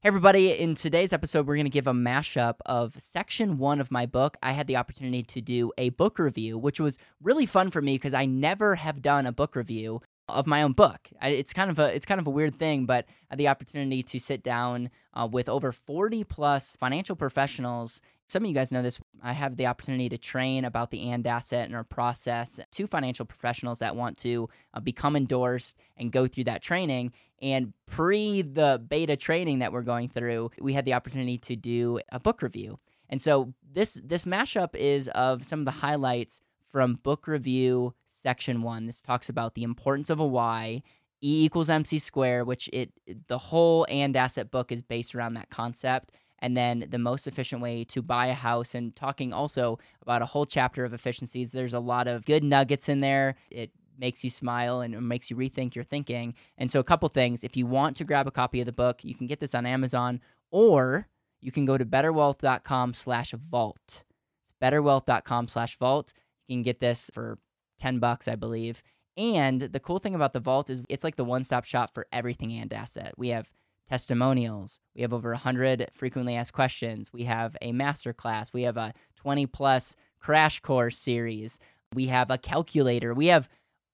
Hey, everybody. In today's episode, we're going to give a mashup of section one of my book. I had the opportunity to do a book review, which was really fun for me because I never have done a book review of my own book. It's kind of a it's kind of a weird thing, but I had the opportunity to sit down uh, with over 40 plus financial professionals. Some of you guys know this. I have the opportunity to train about the AND asset and our process to financial professionals that want to uh, become endorsed and go through that training. And pre the beta training that we're going through, we had the opportunity to do a book review. And so this this mashup is of some of the highlights from book review section one. This talks about the importance of a why, E equals MC square, which it the whole and asset book is based around that concept. And then the most efficient way to buy a house, and talking also about a whole chapter of efficiencies. There's a lot of good nuggets in there. It makes you smile and makes you rethink your thinking. And so, a couple things. If you want to grab a copy of the book, you can get this on Amazon, or you can go to betterwealth.com slash vault It's betterwealth.com slash vault You can get this for 10 bucks, I believe. And the cool thing about the vault is it's like the one-stop shop for everything and asset. We have testimonials. We have over 100 frequently asked questions. We have a master class. We have a 20 plus crash course series. We have a calculator. We have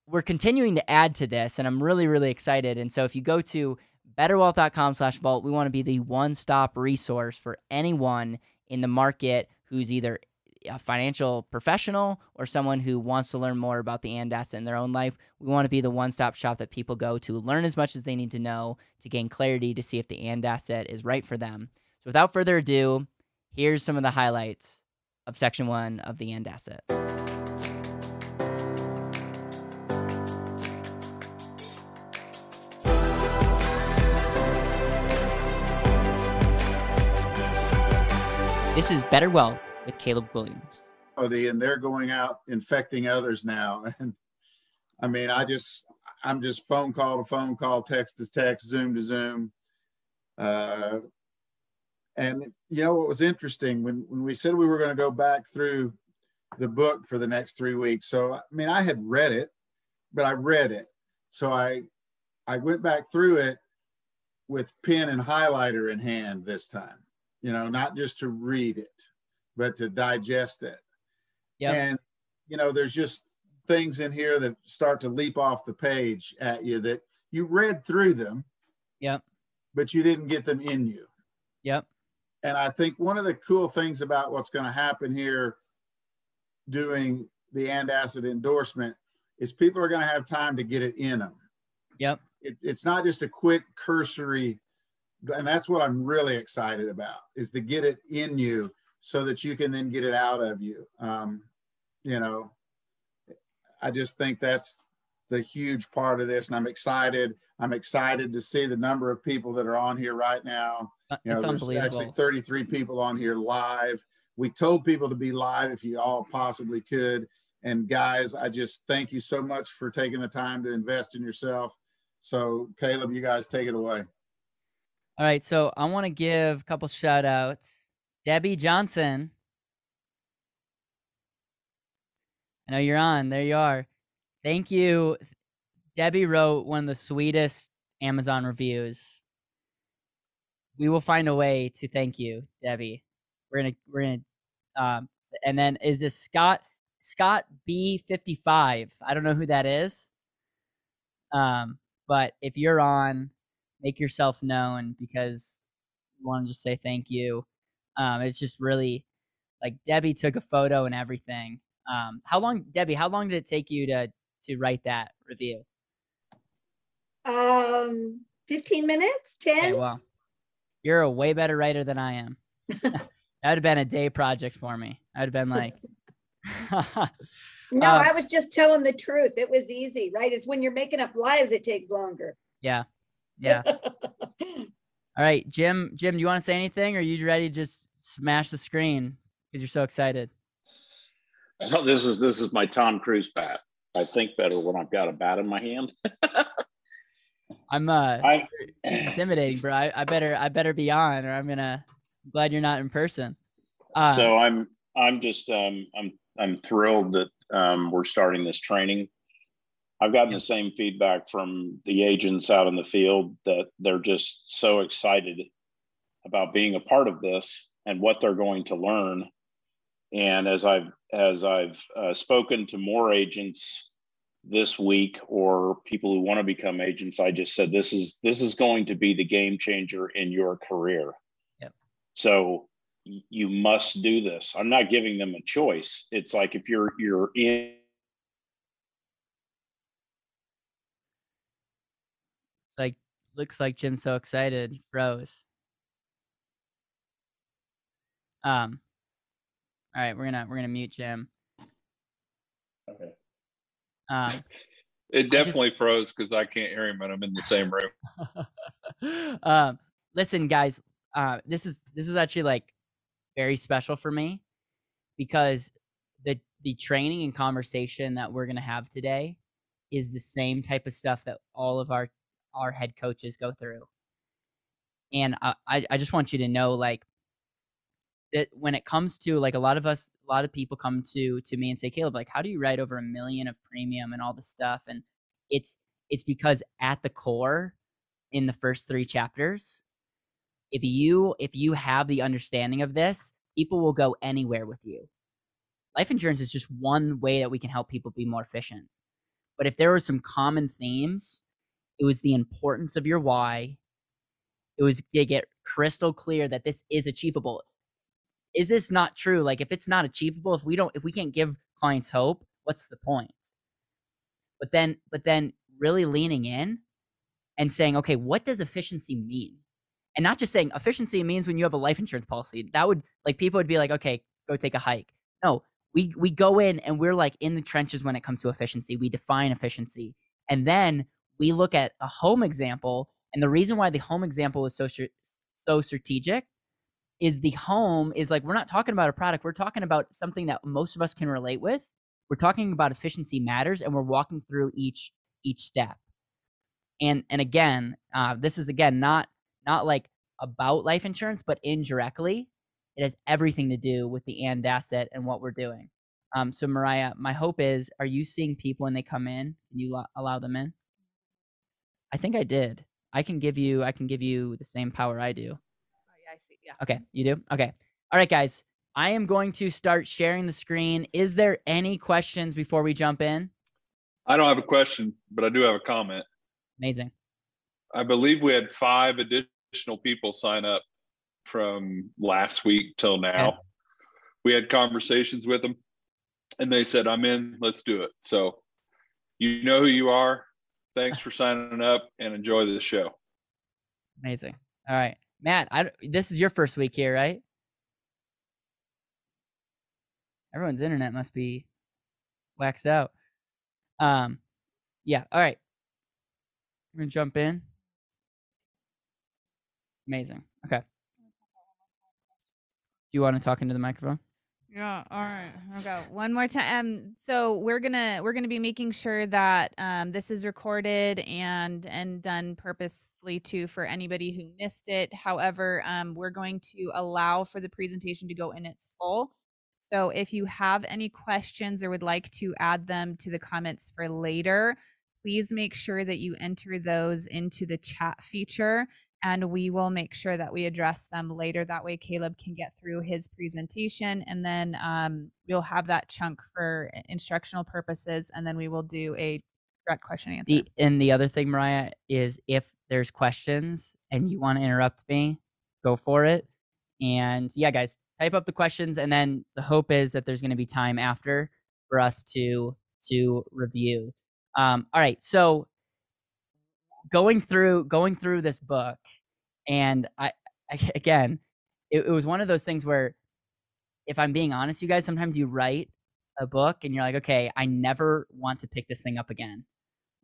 we're continuing to add to this and I'm really really excited. And so if you go to betterwealth.com/vault, we want to be the one-stop resource for anyone in the market who's either a financial professional or someone who wants to learn more about the AND asset in their own life, we want to be the one stop shop that people go to learn as much as they need to know to gain clarity to see if the AND asset is right for them. So without further ado, here's some of the highlights of section one of the AND asset. This is Better Wealth with Caleb Guilliams. And they're going out infecting others now. And I mean, I just, I'm just phone call to phone call, text to text, Zoom to Zoom. Uh, and you know what was interesting when when we said we were going to go back through the book for the next three weeks. So I mean, I had read it, but I read it. So I I went back through it with pen and highlighter in hand this time. You know, not just to read it but to digest it. Yeah. And you know, there's just things in here that start to leap off the page at you that you read through them. Yep. But you didn't get them in you. Yep. And I think one of the cool things about what's going to happen here doing the and asset endorsement is people are going to have time to get it in them. Yep. It, it's not just a quick cursory, and that's what I'm really excited about is to get it in you so that you can then get it out of you. Um, you know, I just think that's the huge part of this, and I'm excited. I'm excited to see the number of people that are on here right now. You know, it's unbelievable. Actually, 33 people on here live. We told people to be live if you all possibly could. And guys, I just thank you so much for taking the time to invest in yourself. So, Caleb, you guys take it away. All right. So, I want to give a couple shout outs Debbie Johnson. I know you're on. There you are. Thank you. Debbie wrote one of the sweetest Amazon reviews. We will find a way to thank you, Debbie. We're gonna we're gonna um and then is this Scott Scott B fifty five. I don't know who that is. Um, but if you're on, make yourself known because we want to just say thank you. Um, it's just really like Debbie took a photo and everything. Um, how long, Debbie? How long did it take you to to write that review? Um, fifteen minutes, ten. Okay, well, you're a way better writer than I am. that would have been a day project for me. I would have been like. no, uh, I was just telling the truth. It was easy, right? It's when you're making up lies, it takes longer. Yeah, yeah. All right, Jim. Jim, do you want to say anything, or are you ready to just smash the screen because you're so excited? Oh, this is this is my Tom Cruise bat. I think better when I've got a bat in my hand. I'm uh I, intimidating, bro. I, I, better I better be on, or I'm gonna. I'm glad you're not in person. Uh, so I'm I'm just um I'm I'm thrilled that um we're starting this training I've gotten yeah. the same feedback from the agents out in the field that they're just so excited about being a part of this and what they're going to learn. And as I've as I've uh, spoken to more agents this week or people who want to become agents, I just said this is this is going to be the game changer in your career. Yep. So you must do this. I'm not giving them a choice. It's like if you're you're in It's like looks like Jim's so excited, he froze. Um all right, we're gonna we're gonna mute Jim. Okay. Um It definitely froze because I can't hear him and I'm in the same room. um, listen, guys, uh, this is this is actually like very special for me because the the training and conversation that we're gonna have today is the same type of stuff that all of our our head coaches go through. And I, I just want you to know, like, that when it comes to like a lot of us a lot of people come to to me and say caleb like how do you write over a million of premium and all this stuff? And it's it's because at the core in the first three chapters if you if you have the understanding of this people will go anywhere with you. Life insurance is just one way that we can help people be more efficient. But if there were some common themes it was the importance of your why it was to get crystal clear that this is achievable is this not true? Like if it's not achievable, if we don't if we can't give clients hope, what's the point? But then but then really leaning in and saying, okay, what does efficiency mean? And not just saying efficiency means when you have a life insurance policy. That would like people would be like, okay, go take a hike. No, we we go in and we're like in the trenches when it comes to efficiency. We define efficiency. And then we look at a home example and the reason why the home example is so so strategic is the home is like we're not talking about a product we're talking about something that most of us can relate with. We're talking about efficiency matters and we're walking through each each step. And and again uh, this is again not not like about life insurance but indirectly it has everything to do with the and asset and what we're doing. Um, so mariah my hope is are you seeing people when they come in can you lo- allow them in i think i did i can give you i can give you the same power i do oh, I see. Yeah. Okay, you do? Okay. All right, guys. I am going to start sharing the screen. Is there any questions before we jump in? I don't have a question, but I do have a comment. Amazing. I believe we had five additional people sign up from last week till now. Okay. We had conversations with them and they said, I'm in, let's do it. So you know who you are. Thanks for signing up and enjoy the show. Amazing. All right. Matt, I, this is your first week here, right? Everyone's internet must be waxed out. Um, yeah. All right. We're gonna jump in. Amazing. Okay. Do you want to talk into the microphone? Yeah. All right. Okay. One more time. Um, so we're gonna we're gonna be making sure that um, this is recorded and and done purposefully too for anybody who missed it. However, um, we're going to allow for the presentation to go in its full. So if you have any questions or would like to add them to the comments for later, please make sure that you enter those into the chat feature and we will make sure that we address them later. That way, Caleb can get through his presentation, and then um, we'll have that chunk for instructional purposes, and then we will do a direct question answer. The and the other thing, Mariah, is if there's questions and you want to interrupt me, go for it. And yeah, guys, type up the questions, and then the hope is that there's going to be time after for us to to review. Um, all right, so going through going through this book, and I, I again, it, it was one of those things where, if I'm being honest, you guys, sometimes you write a book and you're like, okay, I never want to pick this thing up again.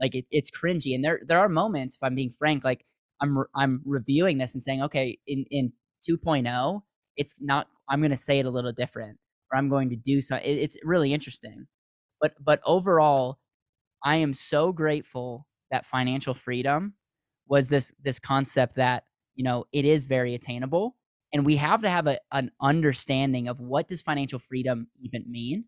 Like it, it's cringy, and there there are moments, if I'm being frank, like I'm re- I'm reviewing this and saying, okay, in in 2.0, it's not. I'm going to say it a little different, or I'm going to do so. It, it's really interesting, but but overall, I am so grateful that financial freedom was this this concept that you know it is very attainable, and we have to have a, an understanding of what does financial freedom even mean.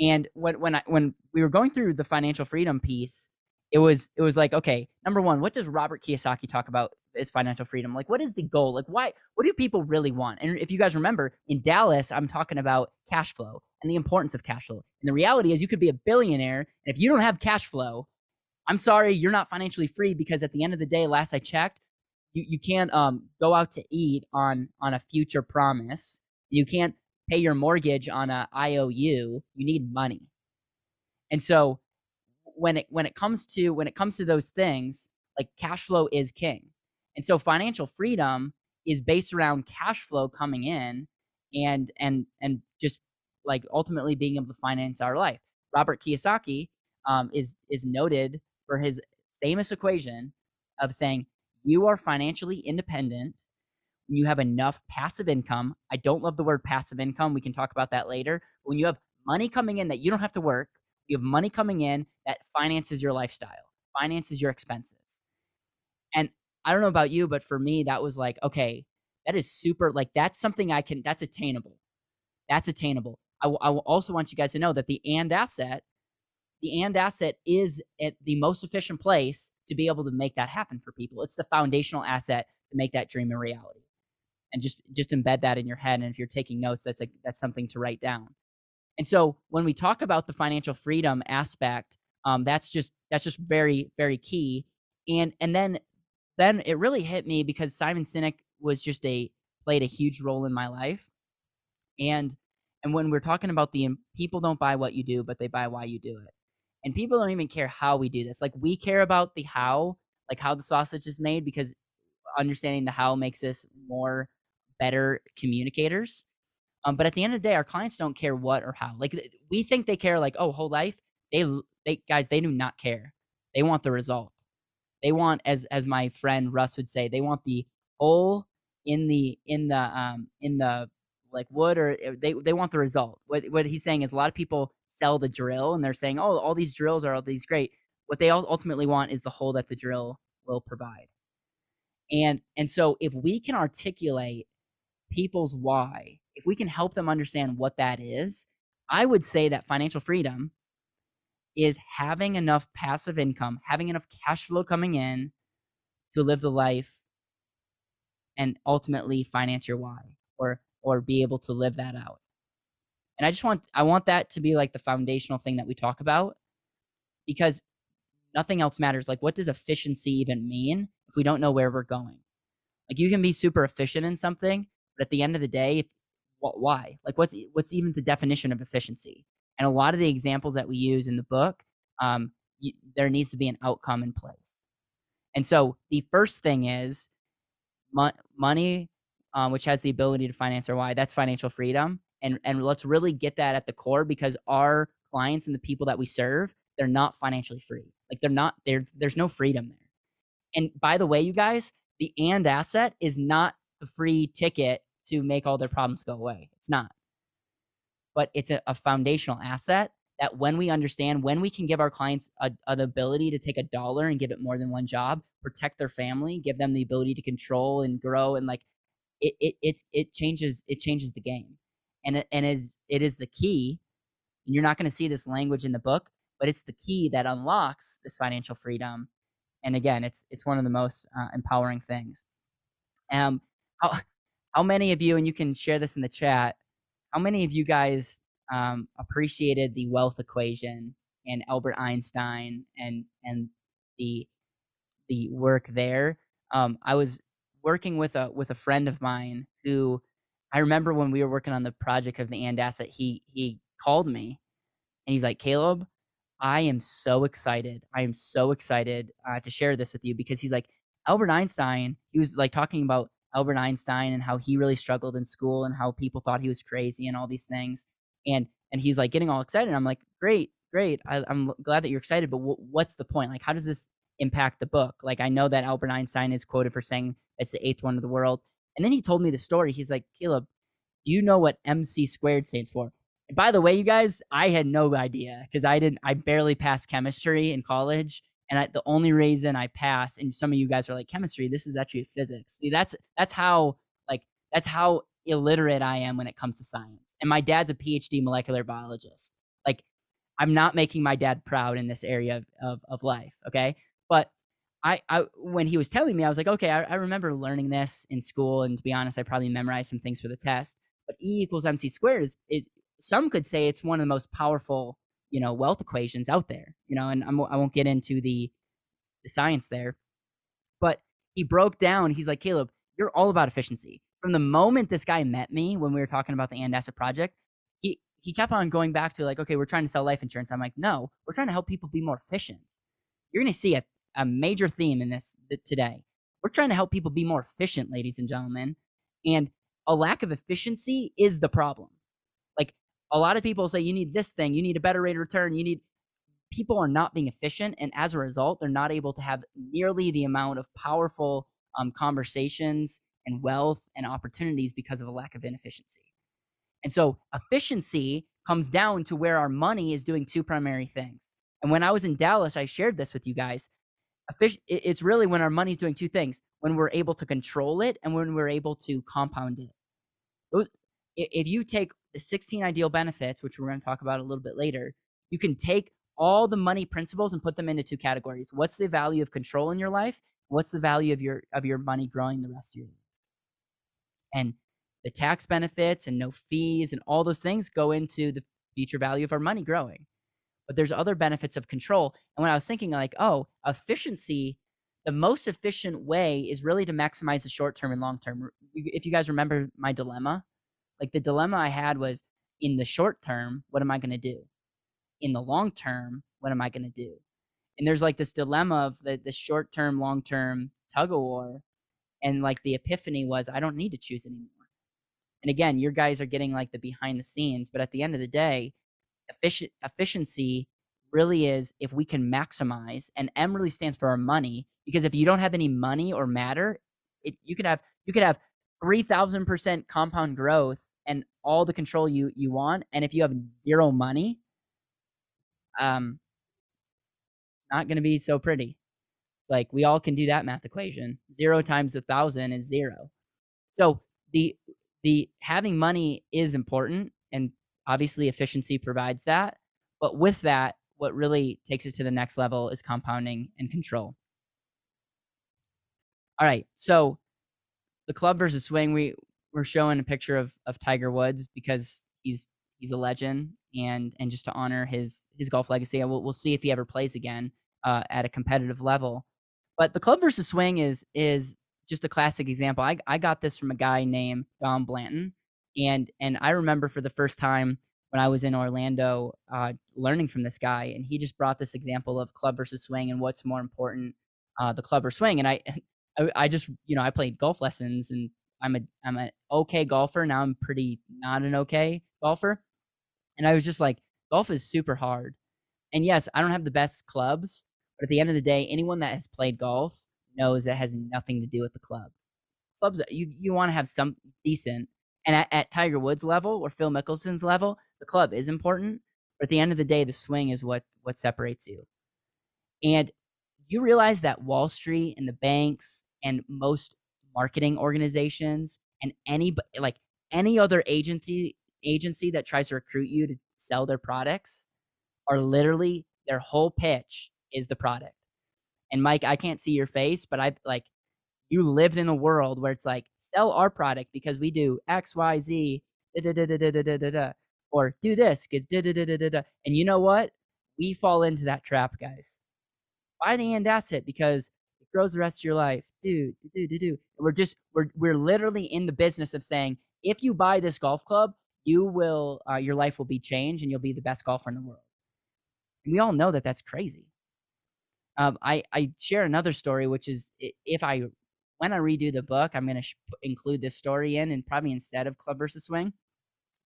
And when when I when we were going through the financial freedom piece, it was it was like okay, number one, what does Robert Kiyosaki talk about is financial freedom? Like, what is the goal? Like, why? What do people really want? And if you guys remember, in Dallas, I'm talking about cash flow and the importance of cash flow. And the reality is, you could be a billionaire, and if you don't have cash flow, I'm sorry, you're not financially free because at the end of the day, last I checked, you, you can't um, go out to eat on on a future promise. You can't pay your mortgage on a IOU. You need money. And so when it when it comes to when it comes to those things, like cash flow is king. And so financial freedom is based around cash flow coming in and and and just like ultimately being able to finance our life. Robert Kiyosaki um, is is noted for his famous equation of saying you are financially independent when you have enough passive income. I don't love the word passive income. We can talk about that later. When you have money coming in that you don't have to work, you have money coming in that finances your lifestyle, finances your expenses. And I don't know about you, but for me, that was like, okay, that is super, like, that's something I can, that's attainable. That's attainable. I, w- I also want you guys to know that the and asset, the and asset is at the most efficient place to be able to make that happen for people. It's the foundational asset to make that dream a reality. And just just embed that in your head. And if you're taking notes, that's a that's something to write down. And so when we talk about the financial freedom aspect, um, that's just that's just very very key. And and then then it really hit me because Simon Sinek was just a played a huge role in my life. And and when we're talking about the people don't buy what you do, but they buy why you do it. And people don't even care how we do this. Like we care about the how, like how the sausage is made, because understanding the how makes us more better communicators. Um, but at the end of the day, our clients don't care what or how. Like we think they care, like oh, whole life. They, they guys, they do not care. They want the result. They want, as as my friend Russ would say, they want the whole in the in the um in the like wood or eh, they they want the result. What what he's saying is a lot of people sell the drill and they're saying, oh, all these drills are all these great. What they ultimately want is the hole that the drill will provide. And and so if we can articulate people's why, if we can help them understand what that is, I would say that financial freedom is having enough passive income, having enough cash flow coming in to live the life and ultimately finance your why or or be able to live that out. And I just want I want that to be like the foundational thing that we talk about because nothing else matters. Like what does efficiency even mean if we don't know where we're going? Like you can be super efficient in something, but at the end of the day, what why? Like what's what's even the definition of efficiency? And a lot of the examples that we use in the book, um, you, there needs to be an outcome in place. And so the first thing is mo- money, um, which has the ability to finance our why. That's financial freedom. And, and let's really get that at the core because our clients and the people that we serve, they're not financially free. Like they're not there. There's no freedom there. And by the way, you guys, the and asset is not the free ticket to make all their problems go away. It's not but it's a, a foundational asset that when we understand when we can give our clients a, an ability to take a dollar and give it more than one job protect their family give them the ability to control and grow and like it it it, it changes it changes the game. And it, and is it is the key and you're not going to see this language in the book but it's the key that unlocks this financial freedom. And again it's it's one of the most uh, empowering things. Um how how many of you and you can share this in the chat how many of you guys um, appreciated the wealth equation and Albert Einstein and and the the work there? Um, I was working with a with a friend of mine who I remember when we were working on the project of the and asset, he he called me and he's like, Caleb, I am so excited. I am so excited uh, to share this with you because he's like Albert Einstein. He was like talking about Albert Einstein and how he really struggled in school and how people thought he was crazy and all these things. And and he's like getting all excited. I'm like, great, great. I, am glad that you're excited, but w- what's the point? Like, how does this impact the book? Like, I know that Albert Einstein is quoted for saying it's the eighth one of the world. And then he told me the story. He's like, Caleb, do you know what MC squared stands for? And by the way, you guys, I had no idea because I didn't. I barely passed chemistry in college, and I, the only reason I passed, and some of you guys are like chemistry, this is actually physics. See, that's that's how like that's how illiterate I am when it comes to science. And my dad's a PhD molecular biologist. Like, I'm not making my dad proud in this area of, of, of life. Okay, but I, I when he was telling me, I was like, okay, I, I remember learning this in school, and to be honest, I probably memorized some things for the test. But E equals MC squared is, is some could say it's one of the most powerful, you know, wealth equations out there. You know, and I'm, I won't get into the the science there, but he broke down. He's like, Caleb, you're all about efficiency. From the moment this guy met me when we were talking about the AND Asset project, he he kept on going back to like, okay, we're trying to sell life insurance. I'm like, no, we're trying to help people be more efficient. You're going to see a, a major theme in this th- today. We're trying to help people be more efficient, ladies and gentlemen. And a lack of efficiency is the problem. Like a lot of people say, you need this thing, you need a better rate of return, you need. People are not being efficient, and as a result, they're not able to have nearly the amount of powerful um, conversations and wealth and opportunities because of a lack of inefficiency. And so efficiency comes down to where our money is doing two primary things. And when I was in Dallas, I shared this with you guys. It's really when our money is doing two things when we're able to control it and when we're able to compound it. If you take the 16 ideal benefits, which we're going to talk about a little bit later, you can take all the money principles and put them into two categories. What's the value of control in your life? What's the value of your of your money growing the rest of your life? And the tax benefits and no fees and all those things go into the future value of our money growing. But there's other benefits of control. And when I was thinking like, oh, efficiency, the most efficient way is really to maximize the short term and long term. If you guys remember my dilemma, like the dilemma I had was in the short term, what am I going to do? In the long term, what am I going to do? And there's like this dilemma of the, the short term, long term tug of war. And like the epiphany was, I don't need to choose anymore. And again, your guys are getting like the behind the scenes, but at the end of the day, efficiency really is if we can maximize and M really stands for our money because if you don't have any money or matter, it, you could have you could have 3000% compound growth and all the control you you want and if you have zero money um it's not going to be so pretty. It's like we all can do that math equation. 0 times a 1000 is 0. So the the having money is important and obviously efficiency provides that but with that what really takes it to the next level is compounding and control all right so the club versus swing we we're showing a picture of of tiger woods because he's he's a legend and and just to honor his his golf legacy we'll, we'll see if he ever plays again uh, at a competitive level but the club versus swing is is just a classic example. I, I got this from a guy named Don Blanton, and and I remember for the first time when I was in Orlando, uh, learning from this guy, and he just brought this example of club versus swing and what's more important, uh, the club or swing. And I, I, I just you know I played golf lessons, and I'm a I'm an okay golfer now. I'm pretty not an okay golfer, and I was just like, golf is super hard. And yes, I don't have the best clubs, but at the end of the day, anyone that has played golf knows it has nothing to do with the club. Clubs, you you want to have some decent, and at, at Tiger Woods level or Phil Mickelson's level, the club is important. But at the end of the day, the swing is what what separates you. And you realize that Wall Street and the banks and most marketing organizations and any like any other agency agency that tries to recruit you to sell their products are literally their whole pitch is the product. And Mike, I can't see your face, but I like you lived in a world where it's like sell our product because we do X, Y, Z, da da da da da da da or do this because da da da da da. And you know what? We fall into that trap, guys. Buy the AND asset because it grows the rest of your life. Do do do do. We're just we're we're literally in the business of saying if you buy this golf club, you will uh, your life will be changed and you'll be the best golfer in the world. And we all know that that's crazy. Um, I I share another story, which is if I when I redo the book, I'm gonna sh- include this story in, and probably instead of club versus swing.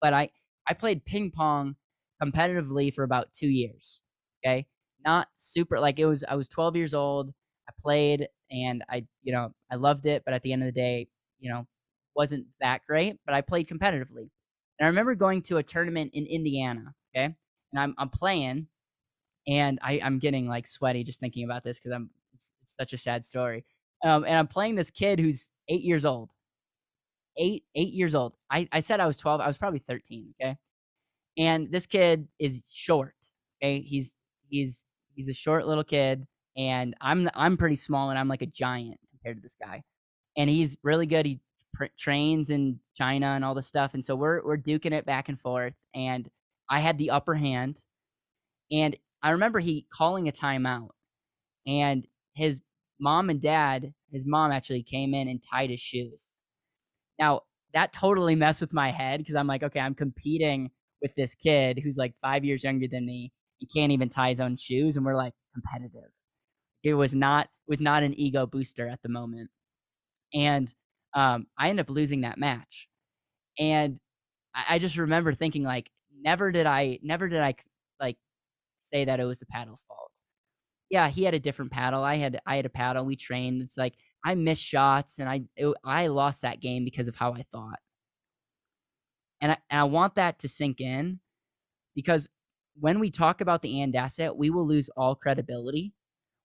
But I I played ping pong competitively for about two years. Okay, not super like it was. I was 12 years old. I played and I you know I loved it, but at the end of the day, you know, wasn't that great. But I played competitively, and I remember going to a tournament in Indiana. Okay, and I'm I'm playing and I, I'm getting like sweaty just thinking about this because I'm it's, it's, such a sad story. Um, and I'm playing this kid who's eight years old. Eight eight years old. I, I said I was 12. I was probably 13. Okay, and this kid is short. Okay, he's he's he's a short little kid, and I'm I'm pretty small and I'm like a giant compared to this guy. And he's really good. He pr- trains in China and all this stuff, and so we're we're duking it back and forth. And I had the upper hand, and I remember he calling a timeout, and his mom and dad, his mom actually came in and tied his shoes. Now that totally messed with my head because I'm like, okay, I'm competing with this kid who's like five years younger than me. He can't even tie his own shoes, and we're like competitive. It was not it was not an ego booster at the moment, and um, I ended up losing that match. And I, I just remember thinking like, never did I never did I like say that it was the paddle's fault. Yeah, he had a different paddle. I had I had a paddle. We trained. It's like I missed shots and I it, I lost that game because of how I thought. And I, and I want that to sink in because when we talk about the and asset, we will lose all credibility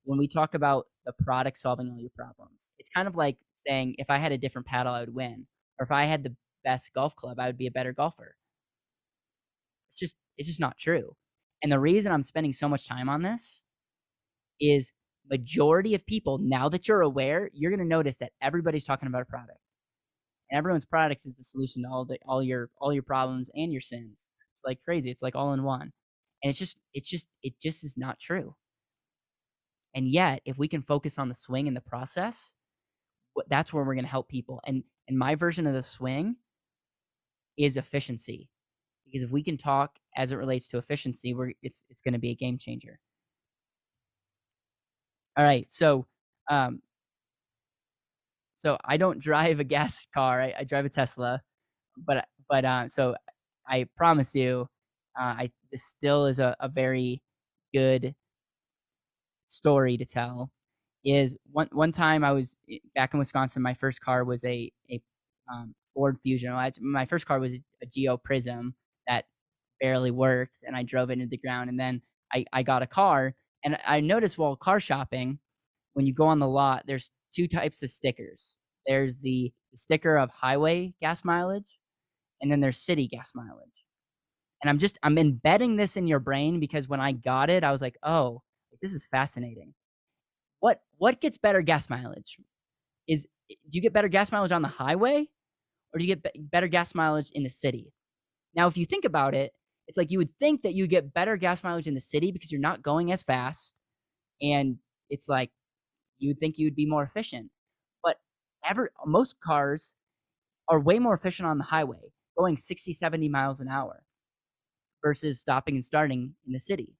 when we talk about the product solving all your problems. It's kind of like saying if I had a different paddle, I would win, or if I had the best golf club, I would be a better golfer. It's just it's just not true. And the reason I'm spending so much time on this is majority of people now that you're aware, you're going to notice that everybody's talking about a product. And everyone's product is the solution to all the all your all your problems and your sins. It's like crazy. It's like all in one. And it's just it's just it just is not true. And yet, if we can focus on the swing and the process, that's where we're going to help people. And and my version of the swing is efficiency. Because if we can talk as it relates to efficiency, we're it's it's going to be a game changer. All right, so um, so I don't drive a gas car. I, I drive a Tesla, but but uh, so I promise you, uh, I this still is a, a very good story to tell is one one time I was eh, back in Wisconsin. My first car was a a um, Ford Fusion. My first car was a Geo Prizm that barely worked, and I drove it into the ground. And then I I got a car, and I noticed while car shopping, when you go on the lot, there's two types of stickers. There's the, sticker of highway gas mileage, and then there's city gas mileage. And I'm just I'm embedding this in your brain because when I got it, I was like, oh, this is fascinating what what gets better gas mileage? Is do you get better gas mileage on the highway, or do you get be- better gas mileage in the city? Now, if you think about it, it's like you would think that you get better gas mileage in the city because you're not going as fast, and it's like you would think you would be more efficient. But ever most cars are way more efficient on the highway, going 60, 70 miles an hour versus stopping and starting in the city.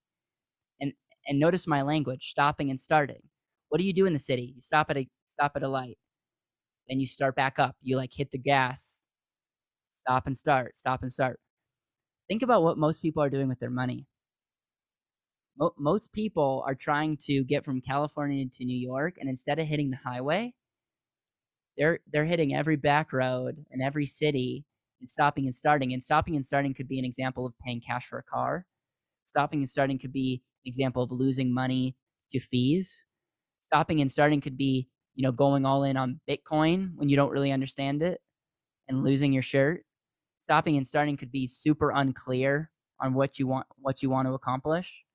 And and notice my language, stopping and starting. What do you do in the city? You stop at a stop at a light. Then you start back up. You like hit the gas. Stop and start. Stop and start. Think about what most people are doing with their money. Mo- most people are trying to get from California to New York and instead of hitting the highway, they're they're hitting every back road and every city and stopping and starting. And stopping and starting could be an example of paying cash for a car. Stopping and starting could be an example of losing money to fees stopping and starting could be, you know, going all in on Bitcoin when you don't really understand it and losing your shirt. Stopping and starting could be super unclear on what you want what you want to accomplish.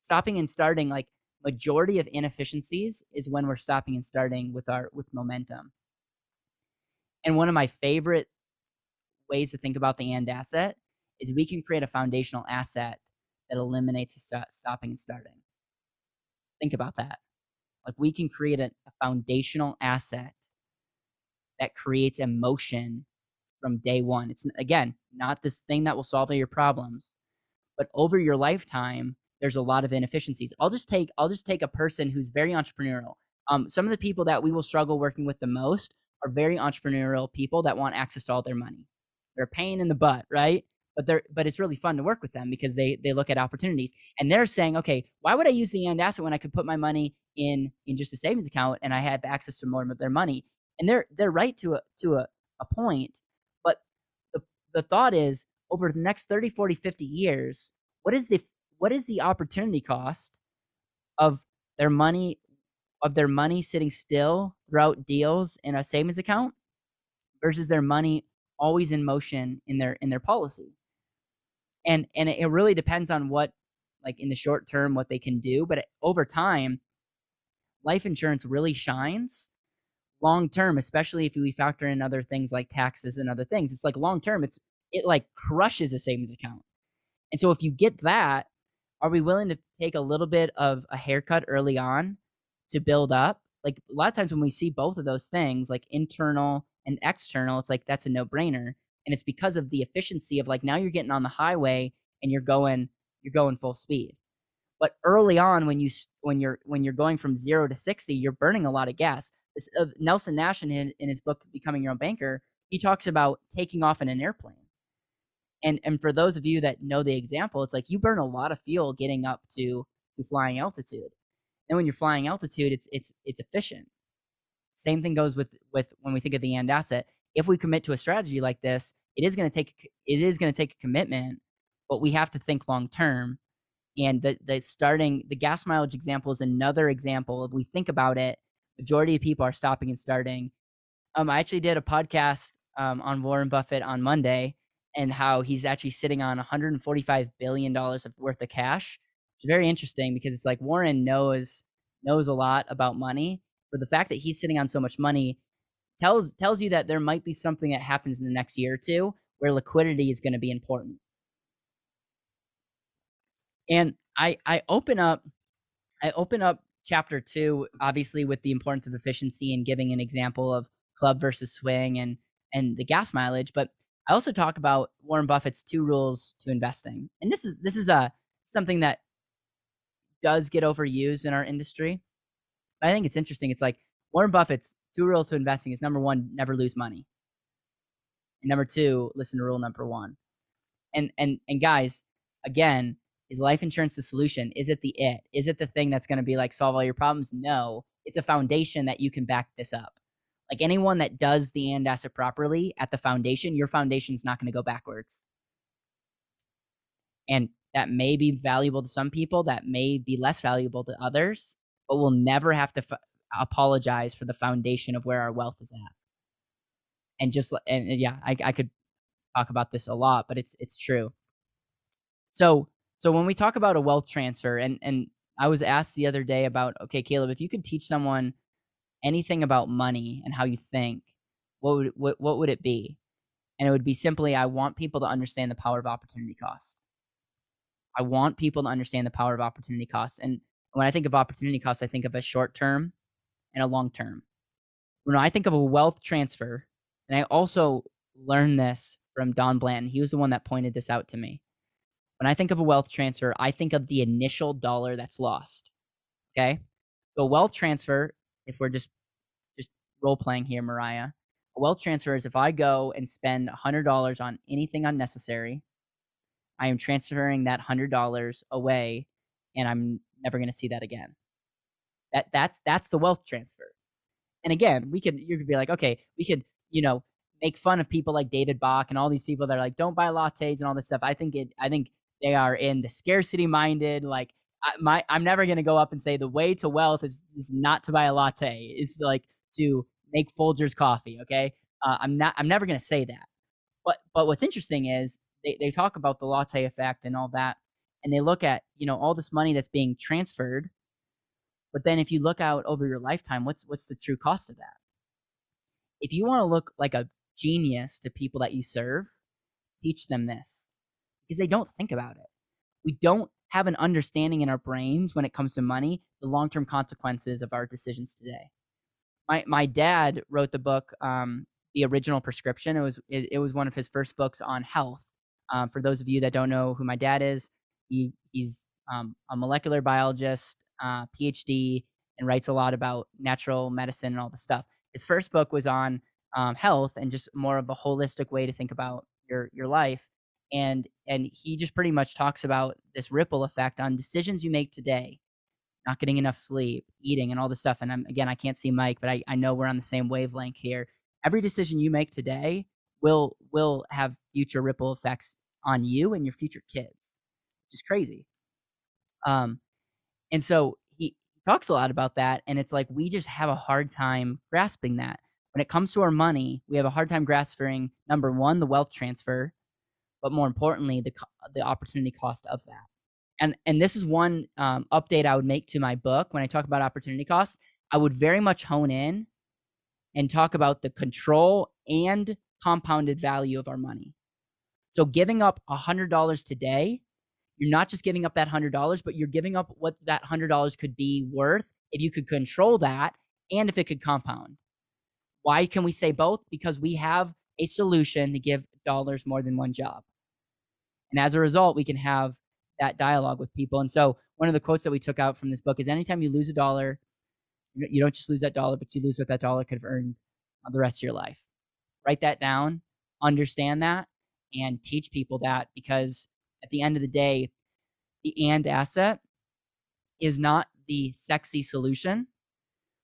Stopping and starting like majority of inefficiencies is when we're stopping and starting with our with momentum. And one of my favorite ways to think about the and asset is we can create a foundational asset that eliminates st- stopping and starting. Think about that. Like we can create a, a foundational asset that creates emotion from day one. It's again not this thing that will solve all your problems, but over your lifetime, there's a lot of inefficiencies. I'll just take I'll just take a person who's very entrepreneurial. Um, some of the people that we will struggle working with the most are very entrepreneurial people that want access to all their money. They're a pain in the butt, right? But they're but it's really fun to work with them because they they look at opportunities and they're saying, okay, why would I use the and asset when I could put my money in in just a savings account and I have access to more of their money. And they're they're right to a to a, a point, the thought is over the next 30, 40, 50 years, what is the what is the opportunity cost of their money of their money sitting still throughout deals in a savings account versus their money always in motion in their in their policy? And and it really depends on what like in the short term what they can do but over time life insurance really shines long term, especially if we factor in other things like taxes and other things. It's like long term, it's it like crushes a savings account. And so if you get that, are we willing to take a little bit of a haircut early on to build up? Like a lot of times when we see both of those things, like internal and external, it's like that's a no brainer. And it's because of the efficiency of like now you're getting on the highway and you're going you're going full speed. But early on, when you when you're when you're going from zero to sixty, you're burning a lot of gas. Uh, Nelson Nash in his, in his book Becoming Your Own Banker, he talks about taking off in an airplane. And and for those of you that know the example, it's like you burn a lot of fuel getting up to to flying altitude. And when you're flying altitude, it's it's it's efficient. Same thing goes with with when we think of the AND asset. If we commit to a strategy like this, it is going to take it is going to take a commitment, but we have to think long term and the, the starting the gas mileage example is another example. If we think about it, majority of people are stopping and starting. Um, I actually did a podcast um, on Warren Buffett on Monday and how he's actually sitting on 145 billion dollars worth of cash. It's very interesting because it's like Warren knows knows a lot about money, but the fact that he's sitting on so much money tells tells you that there might be something that happens in the next year or two where liquidity is going to be important. And I I open up I open up chapter 2 obviously with the importance of efficiency and giving an example of club versus swing and and the gas mileage, but I also talk about Warren Buffett's two rules to investing. And this is this is a something that does get overused in our industry. But I think it's interesting. It's like Warren Buffett's two rules to investing is number 1, never lose money. And number 2, listen to rule number 1. And and and guys, again, is life insurance the solution? Is it the it? Is it the thing that's going to be like solve all your problems? No. It's a foundation that you can back this up. Like anyone that does the and asset properly at the foundation, your foundation is not going to go backwards. And that may be valuable to some people, that may be less valuable to others, but we'll never have to f- apologize for the foundation of where our wealth is at. And just and, yeah, I, I could talk about this a lot, but it's it's true. So so when we talk about a wealth transfer, and and I was asked the other day about, okay, Caleb, if you could teach someone anything about money and how you think, what would what, what would it be? And it would be simply, I want people to understand the power of opportunity cost. I want people to understand the power of opportunity cost. And when I think of opportunity cost, I think of a short term and a long term. When I think of a wealth transfer, and I also learned this from Don Blanton, he was the one that pointed this out to me. When I think of a wealth transfer, I think of the initial dollar that's lost. Okay. So wealth transfer, if we're just just role playing here, Mariah, a wealth transfer is if I go and spend $100 on anything unnecessary, I am transferring that $100 away and I'm never going to see that again. That that's that's the wealth transfer. And again, we could you could be like, okay, we could, you know, make fun of people like David Bach and all these people that are like, don't buy lattes and all this stuff. I think it I think they are in the scarcity minded. Like I, my, I'm never gonna go up and say the way to wealth is, is not to buy a latte. It's like to make Folgers coffee. Okay, uh, I'm not. I'm never gonna say that. But but what's interesting is they, they talk about the latte effect and all that, and they look at you know all this money that's being transferred. But then if you look out over your lifetime, what's what's the true cost of that? If you want to look like a genius to people that you serve, teach them this because they don't think about it. We don't have an understanding in our brains when it comes to money, the long term consequences of our decisions today. My my dad wrote the book, um, The Original Prescription. It was it, it, was one of his first books on health. Um, for those of you that don't know who my dad is, he he's um, a molecular biologist, uh, PhD, and writes a lot about natural medicine and all the stuff. His first book was on um, health and just more of a holistic way to think about your your life and and he just pretty much talks about this ripple effect on decisions you make today not getting enough sleep eating and all this stuff and I'm, again i can't see mike but I, I know we're on the same wavelength here. Every decision you make today will will have future ripple effects on you and your future kids which is crazy. Um and so he talks a lot about that and it's like we just have a hard time grasping that. When it comes to our money we have a hard time grasping number one the wealth transfer but more importantly, the the opportunity cost of that. And and this is one um, update I would make to my book when I talk about opportunity costs. I would very much hone in and talk about the control and compounded value of our money. So giving up $100 today, you're not just giving up that $100, but you're giving up what that $100 could be worth if you could control that and if it could compound. Why can we say both? Because we have a solution to give dollars more than one job. And as a result, we can have that dialogue with people. And so, one of the quotes that we took out from this book is anytime you lose a dollar, you don't just lose that dollar, but you lose what that dollar could have earned the rest of your life. Write that down, understand that, and teach people that because at the end of the day, the AND asset is not the sexy solution,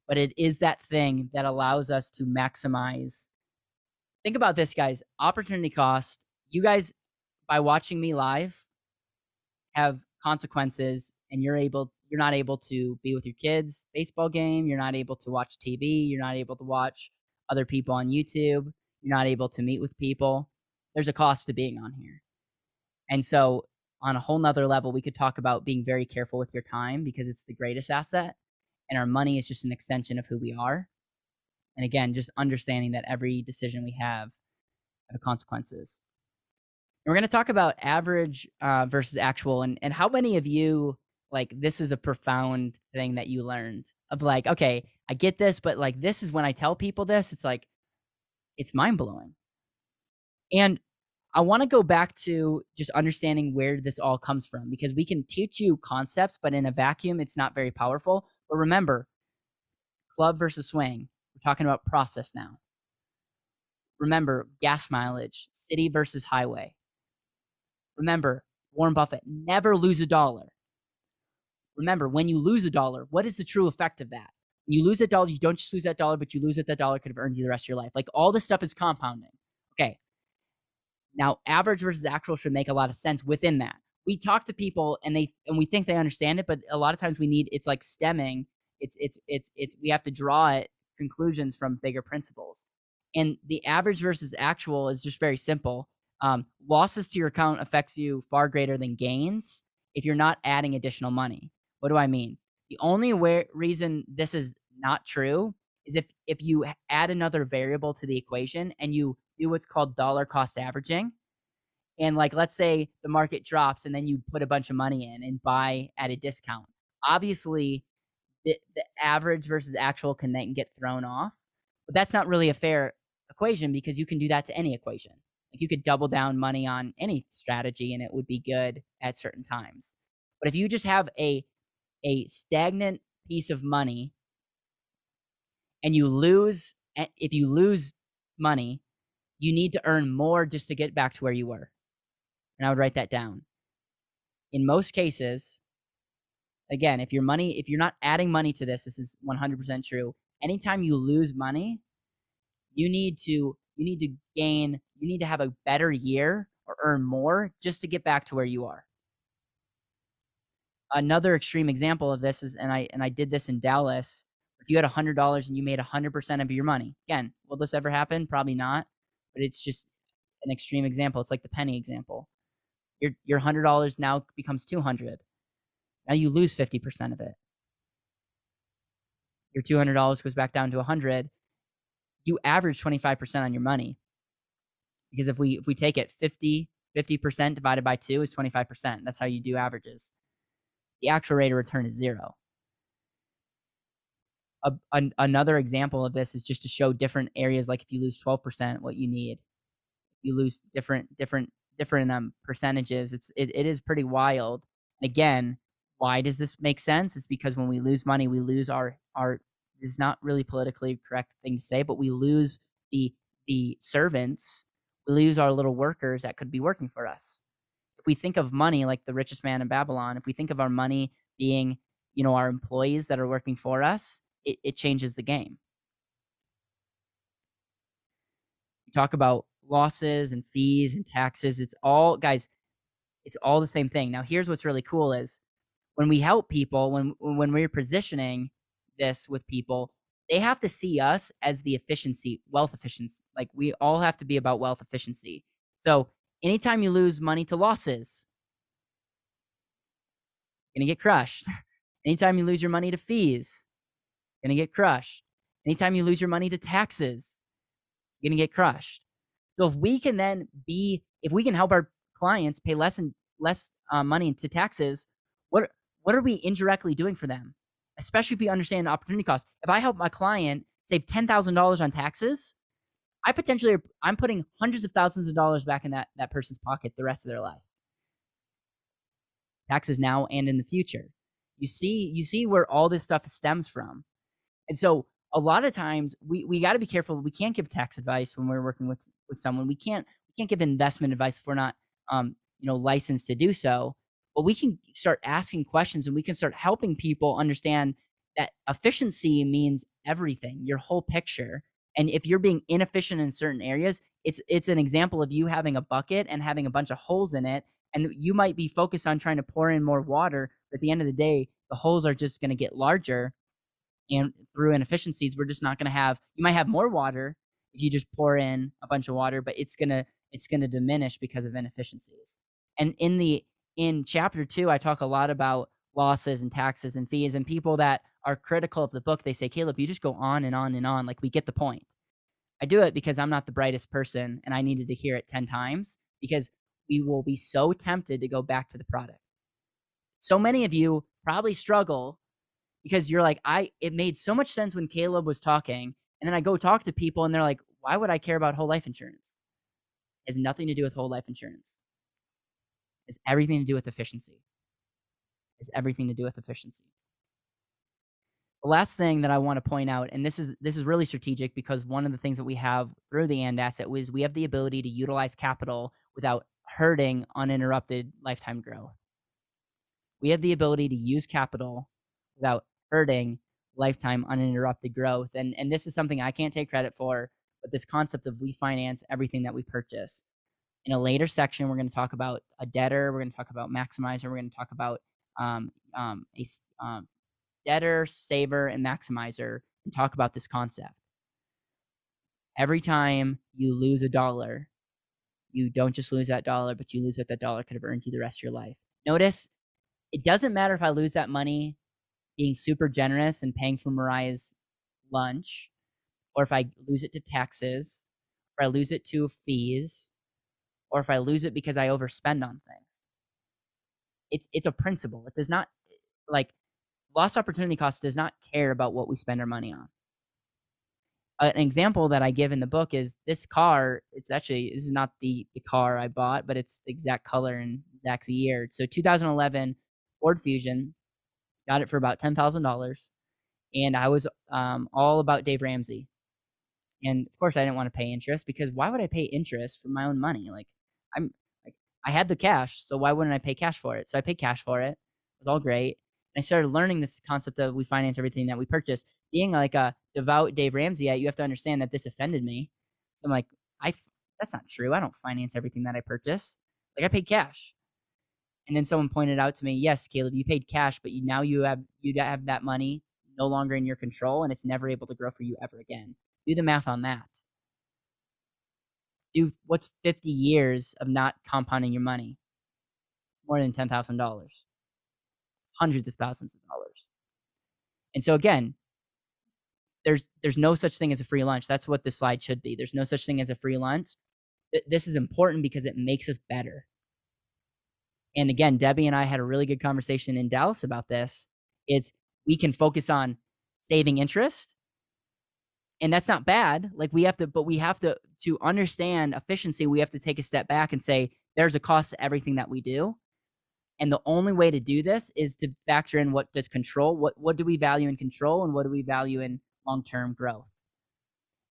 but it is that thing that allows us to maximize. Think about this, guys opportunity cost. You guys, by watching me live, have consequences and you're able you're not able to be with your kids baseball game you're not able to watch tv you're not able to watch other people on youtube you're not able to meet with people there's a cost to being on here. And so on a whole nother level we could talk about being very careful with your time because it's the greatest asset and our money is just an extension of who we are. And again just understanding that every decision we have have consequences we're going to talk about average uh, versus actual, and and how many of you like this is a profound thing that you learned of like, okay, I get this, but like this is when I tell people this, it's like it's mind blowing. And I want to go back to just understanding where this all comes from because we can teach you concepts, but in a vacuum, it's not very powerful. But remember, club versus swing. We're talking about process now. Remember, gas mileage, city versus highway. Remember, Warren Buffett, never lose a dollar. Remember, when you lose a dollar, what is the true effect of that? You lose a dollar, you don't just lose that dollar, but you lose it. That dollar could have earned you the rest of your life. Like all this stuff is compounding. Okay. Now, average versus actual should make a lot of sense within that. We talk to people and they and we think they understand it, but a lot of times we need it's like stemming. It's it's it's it's we have to draw it conclusions from bigger principles. And the average versus actual is just very simple. Um, losses to your account affects you far greater than gains if you're not adding additional money. What do I mean? The only way, reason this is not true is if if you add another variable to the equation and you do what's called dollar cost averaging. And like let's say the market drops and then you put a bunch of money in and buy at a discount. Obviously, the, the average versus actual can then get thrown off. But that's not really a fair equation because you can do that to any equation. Like you could double down money on any strategy and it would be good at certain times. But if you just have a a stagnant piece of money and you lose eh, if you lose money, you need to earn more just to get back to where you were. And I would write that down. In most cases, again, if your money if you're not adding money to this, this is 100% true. Anytime you lose money, you need to you need to gain, you need to have a better year or earn more just to get back to where you are. Another extreme example of this is, and I and I did this in Dallas. If you had hundred dollars and you made hundred percent of your money, again, will this ever happen? Probably not. But it's just an extreme example. It's like the penny example. Your your hundred dollars now becomes two hundred. Now you lose fifty percent of it. Your two hundred dollars goes back down to a hundred you average 25% on your money. Because if we if we take it 50 50% divided by 2 is 25%. That's how you do averages. The actual rate of return is 0. A, an, another example of this is just to show different areas like if you lose 12% what you need. You lose different different different um percentages, it's it, it is pretty wild. And again, why does this make sense? It's because when we lose money, we lose our our is not really politically correct thing to say, but we lose the the servants, we lose our little workers that could be working for us. If we think of money like the richest man in Babylon, if we think of our money being, you know, our employees that are working for us, it, it changes the game. We talk about losses and fees and taxes. It's all guys, it's all the same thing. Now here's what's really cool is when we help people, when when we're positioning this with people, they have to see us as the efficiency, wealth efficiency. Like we all have to be about wealth efficiency. So anytime you lose money to losses, gonna get crushed. anytime you lose your money to fees, gonna get crushed. Anytime you lose your money to taxes, you're gonna get crushed. So if we can then be, if we can help our clients pay less and less uh, money into taxes, what what are we indirectly doing for them? Especially if we understand the opportunity cost. If I help my client save ten thousand dollars on taxes, I potentially I'm putting hundreds of thousands of dollars back in that that person's pocket the rest of their life. Taxes now and in the future. You see, you see where all this stuff stems from. And so a lot of times we, we got to be careful. We can't give tax advice when we're working with, with someone. We can't, we can't give investment advice if we're not, um, you know, licensed to do so. But we can start asking questions and we can start helping people understand that efficiency means everything, your whole picture. And if you're being inefficient in certain areas, it's it's an example of you having a bucket and having a bunch of holes in it. And you might be focused on trying to pour in more water, but at the end of the day, the holes are just going to get larger. And through inefficiencies, we're just not going to have. You might have more water if you just pour in a bunch of water, but it's gonna it's gonna diminish because of inefficiencies. And in the in chapter two, I talk a lot about losses and taxes and fees and people that are critical of the book. They say, Caleb, you just go on and on and on. Like we get the point. I do it because I'm not the brightest person and I needed to hear it 10 times because we will be so tempted to go back to the product. So many of you probably struggle because you're like, I it made so much sense when Caleb was talking. And then I go talk to people and they're like, why would I care about whole life insurance? It has nothing to do with whole life insurance. It's everything to do with efficiency. It's everything to do with efficiency. The last thing that I want to point out, and this is this is really strategic because one of the things that we have through the AND asset was we have the ability to utilize capital without hurting uninterrupted lifetime growth. We have the ability to use capital without hurting lifetime uninterrupted growth. And and this is something I can't take credit for, but this concept of we finance everything that we purchase. In a later section, we're going to talk about a debtor. We're going to talk about maximizer. We're going to talk about um, um, a um, debtor, saver, and maximizer and talk about this concept. Every time you lose a dollar, you don't just lose that dollar, but you lose what that dollar could have earned you the rest of your life. Notice it doesn't matter if I lose that money being super generous and paying for Mariah's lunch, or if I lose it to taxes, or I lose it to fees, or if I lose it because I overspend on things. It's it's a principle. It does not like lost opportunity cost does not care about what we spend our money on. an example that I give in the book is this car. It's actually this is not the the car I bought, but it's the exact color and exact year. So 2011 Ford Fusion, got it for about ten thousand dollars, and I was um, all about Dave Ramsey. And of course, I didn't want to pay interest because why would I pay interest for my own money? Like I'm I had the cash, so why wouldn't I pay cash for it? So I paid cash for it. It was all great. I started learning this concept of we finance everything that we purchase. Being like a devout Dave Ramsey, you have to understand that this offended me. So I'm like, I that's not true. I don't finance everything that I purchase. Like I paid cash. And then someone pointed out to me, yes, Caleb, you paid cash, but you now you have you have that money no longer in your control, and it's never able to grow for you ever again. Do the math on that. Do what's 50 years of not compounding your money? It's more than ten thousand dollars It's hundreds of thousands of dollars. And so again, there's there's no such thing as a free lunch. That's what this slide should be. There's no such thing as a free lunch. This is important because it makes us better. And again, Debbie and I had a really good conversation in Dallas about this. It's we can focus on saving interest. And that's not bad. Like we have to, but we have to to understand efficiency, we have to take a step back and say there's a cost to everything that we do. And the only way to do this is to factor in what does control, what what do we value in control and what do we value in long-term growth.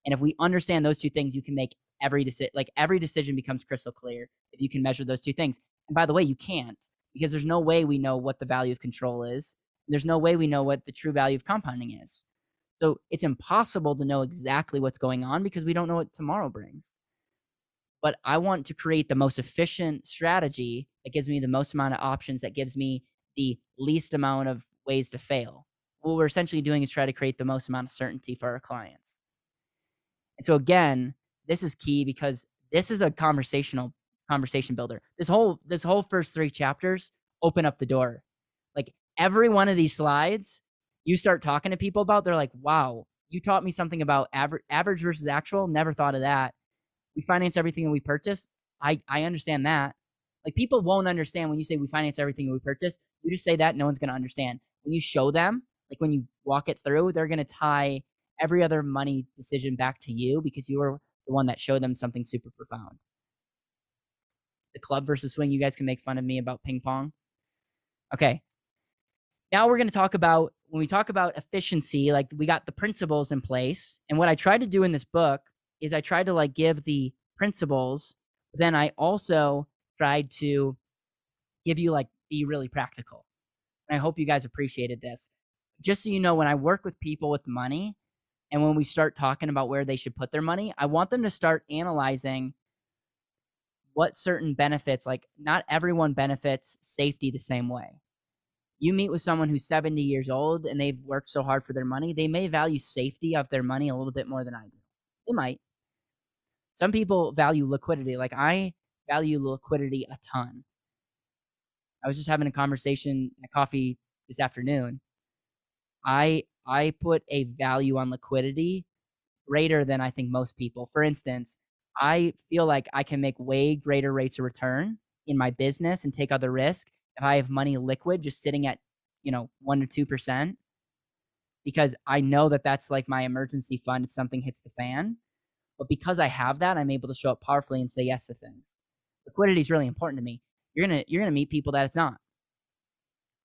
And if we understand those two things, you can make every decision like every decision becomes crystal clear if you can measure those two things. And by the way, you can't because there's no way we know what the value of control is. There's no way we know what the true value of compounding is. So it's impossible to know exactly what's going on because we don't know what tomorrow brings but I want to create the most efficient strategy that gives me the most amount of options, that gives me the least amount of ways to fail. What we're essentially doing is try to create the most amount of certainty for our clients. And so again, this is key because this is a conversational conversation builder. This whole this whole first three chapters open up the door. Like every one of these slides, you start talking to people about, they're like, wow, you taught me something about average average versus actual. Never thought of that. We finance everything that we purchase. I I understand that. Like people won't understand when you say we finance everything we purchase. You just say that, no one's gonna understand. When you show them, like when you walk it through, they're gonna tie every other money decision back to you because you were the one that showed them something super profound. The club versus swing, you guys can make fun of me about ping pong. Okay. Now we're gonna talk about when we talk about efficiency, like we got the principles in place. And what I tried to do in this book is I tried to like give the principles, then I also tried to give you like be really practical. And I hope you guys appreciated this. Just so you know, when I work with people with money and when we start talking about where they should put their money, I want them to start analyzing what certain benefits, like not everyone benefits safety the same way you meet with someone who's 70 years old and they've worked so hard for their money, they may value safety of their money a little bit more than I do. They might. Some people value liquidity. Like I value liquidity a ton. I was just having a conversation at coffee this afternoon. I I put a value on liquidity greater than I think most people. For instance, I feel like I can make way greater rates of return in my business and take other risk if I have money liquid just sitting at, you know, one to two percent, because I know that that's like my emergency fund if something hits the fan. But because I have that, I'm able to show up powerfully and say yes to things. Liquidity is really important to me. You're gonna you're gonna meet people that it's not.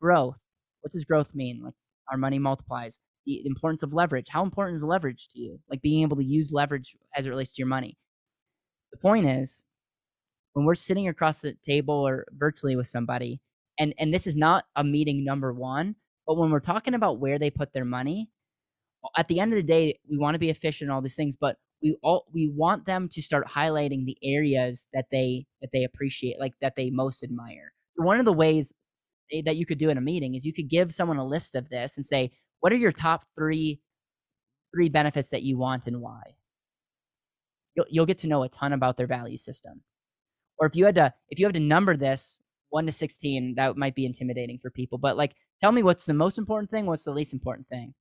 Growth. What does growth mean? Like our money multiplies. The importance of leverage. How important is leverage to you? Like being able to use leverage as it relates to your money. The point is, when we're sitting across the table or virtually with somebody, and and this is not a meeting number one but when we're talking about where they put their money at the end of the day we want to be efficient and all these things but we all we want them to start highlighting the areas that they that they appreciate like that they most admire. So one of the ways eh, that you could do in a meeting is you could give someone a list of this and say what are your top three three benefits that you want and why? You'll, you'll get to know a ton about their value system. Or if you had to if you had to number this 1 to 16 that might be intimidating for people but like tell me what's the most important thing what's the least important thing?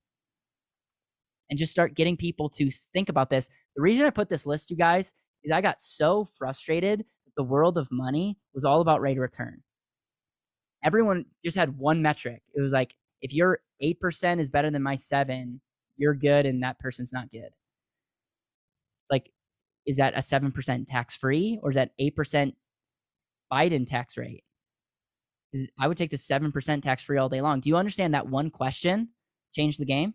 And just start getting people to think about this. The reason i put this list you guys is i got so frustrated that the world of money was all about rate of return. Everyone just had one metric. It was like if your 8% is better than my 7 you're good and that person's not good. It's like is that a 7% tax free or is that 8% Biden tax rate? Is I would take the 7% tax free all day long. Do you understand that one question changed the game?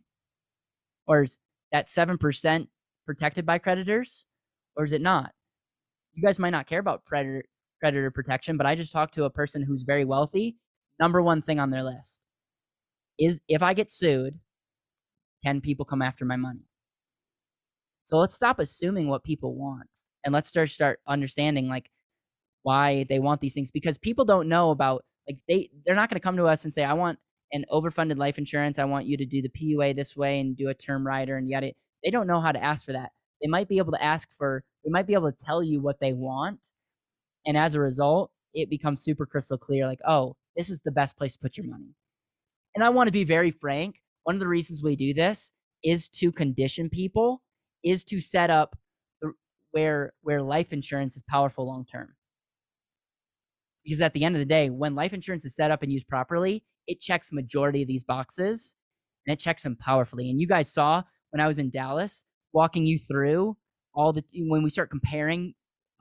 Or is that 7% protected by creditors? Or is it not? You guys might not care about predator, creditor protection, but I just talked to a person who's very wealthy. Number one thing on their list is if I get sued, can people come after my money? So let's stop assuming what people want and let's start start understanding like why they want these things because people don't know about like they they're not going to come to us and say, "I want an overfunded life insurance. I want you to do the PUA this way and do a term rider and yada." They don't know how to ask for that. They might be able to ask for. They might be able to tell you what they want, and as a result, it becomes super crystal clear. Like, oh, this is the best place to put your money. And I want to be very frank. One of the reasons we do this is to condition people, is to set up where where life insurance is powerful long term because at the end of the day, when life insurance is set up and used properly, it checks majority of these boxes and it checks them powerfully. And you guys saw when I was in Dallas walking you through all the when we start comparing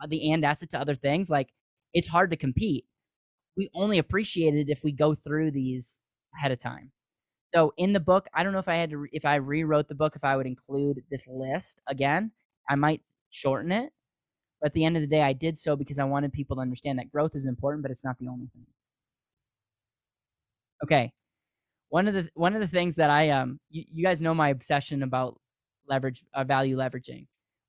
the AND asset to other things, like it's hard to compete. We only appreciate it if we go through these ahead of time. So in the book, I don't know if I had to if I rewrote the book if I would include this list again. I might shorten it but at the end of the day, I did so because I wanted people to understand that growth is important, but it's not the only thing. Okay. One of the one of the things that I um you, you guys know my obsession about leverage uh, value leveraging.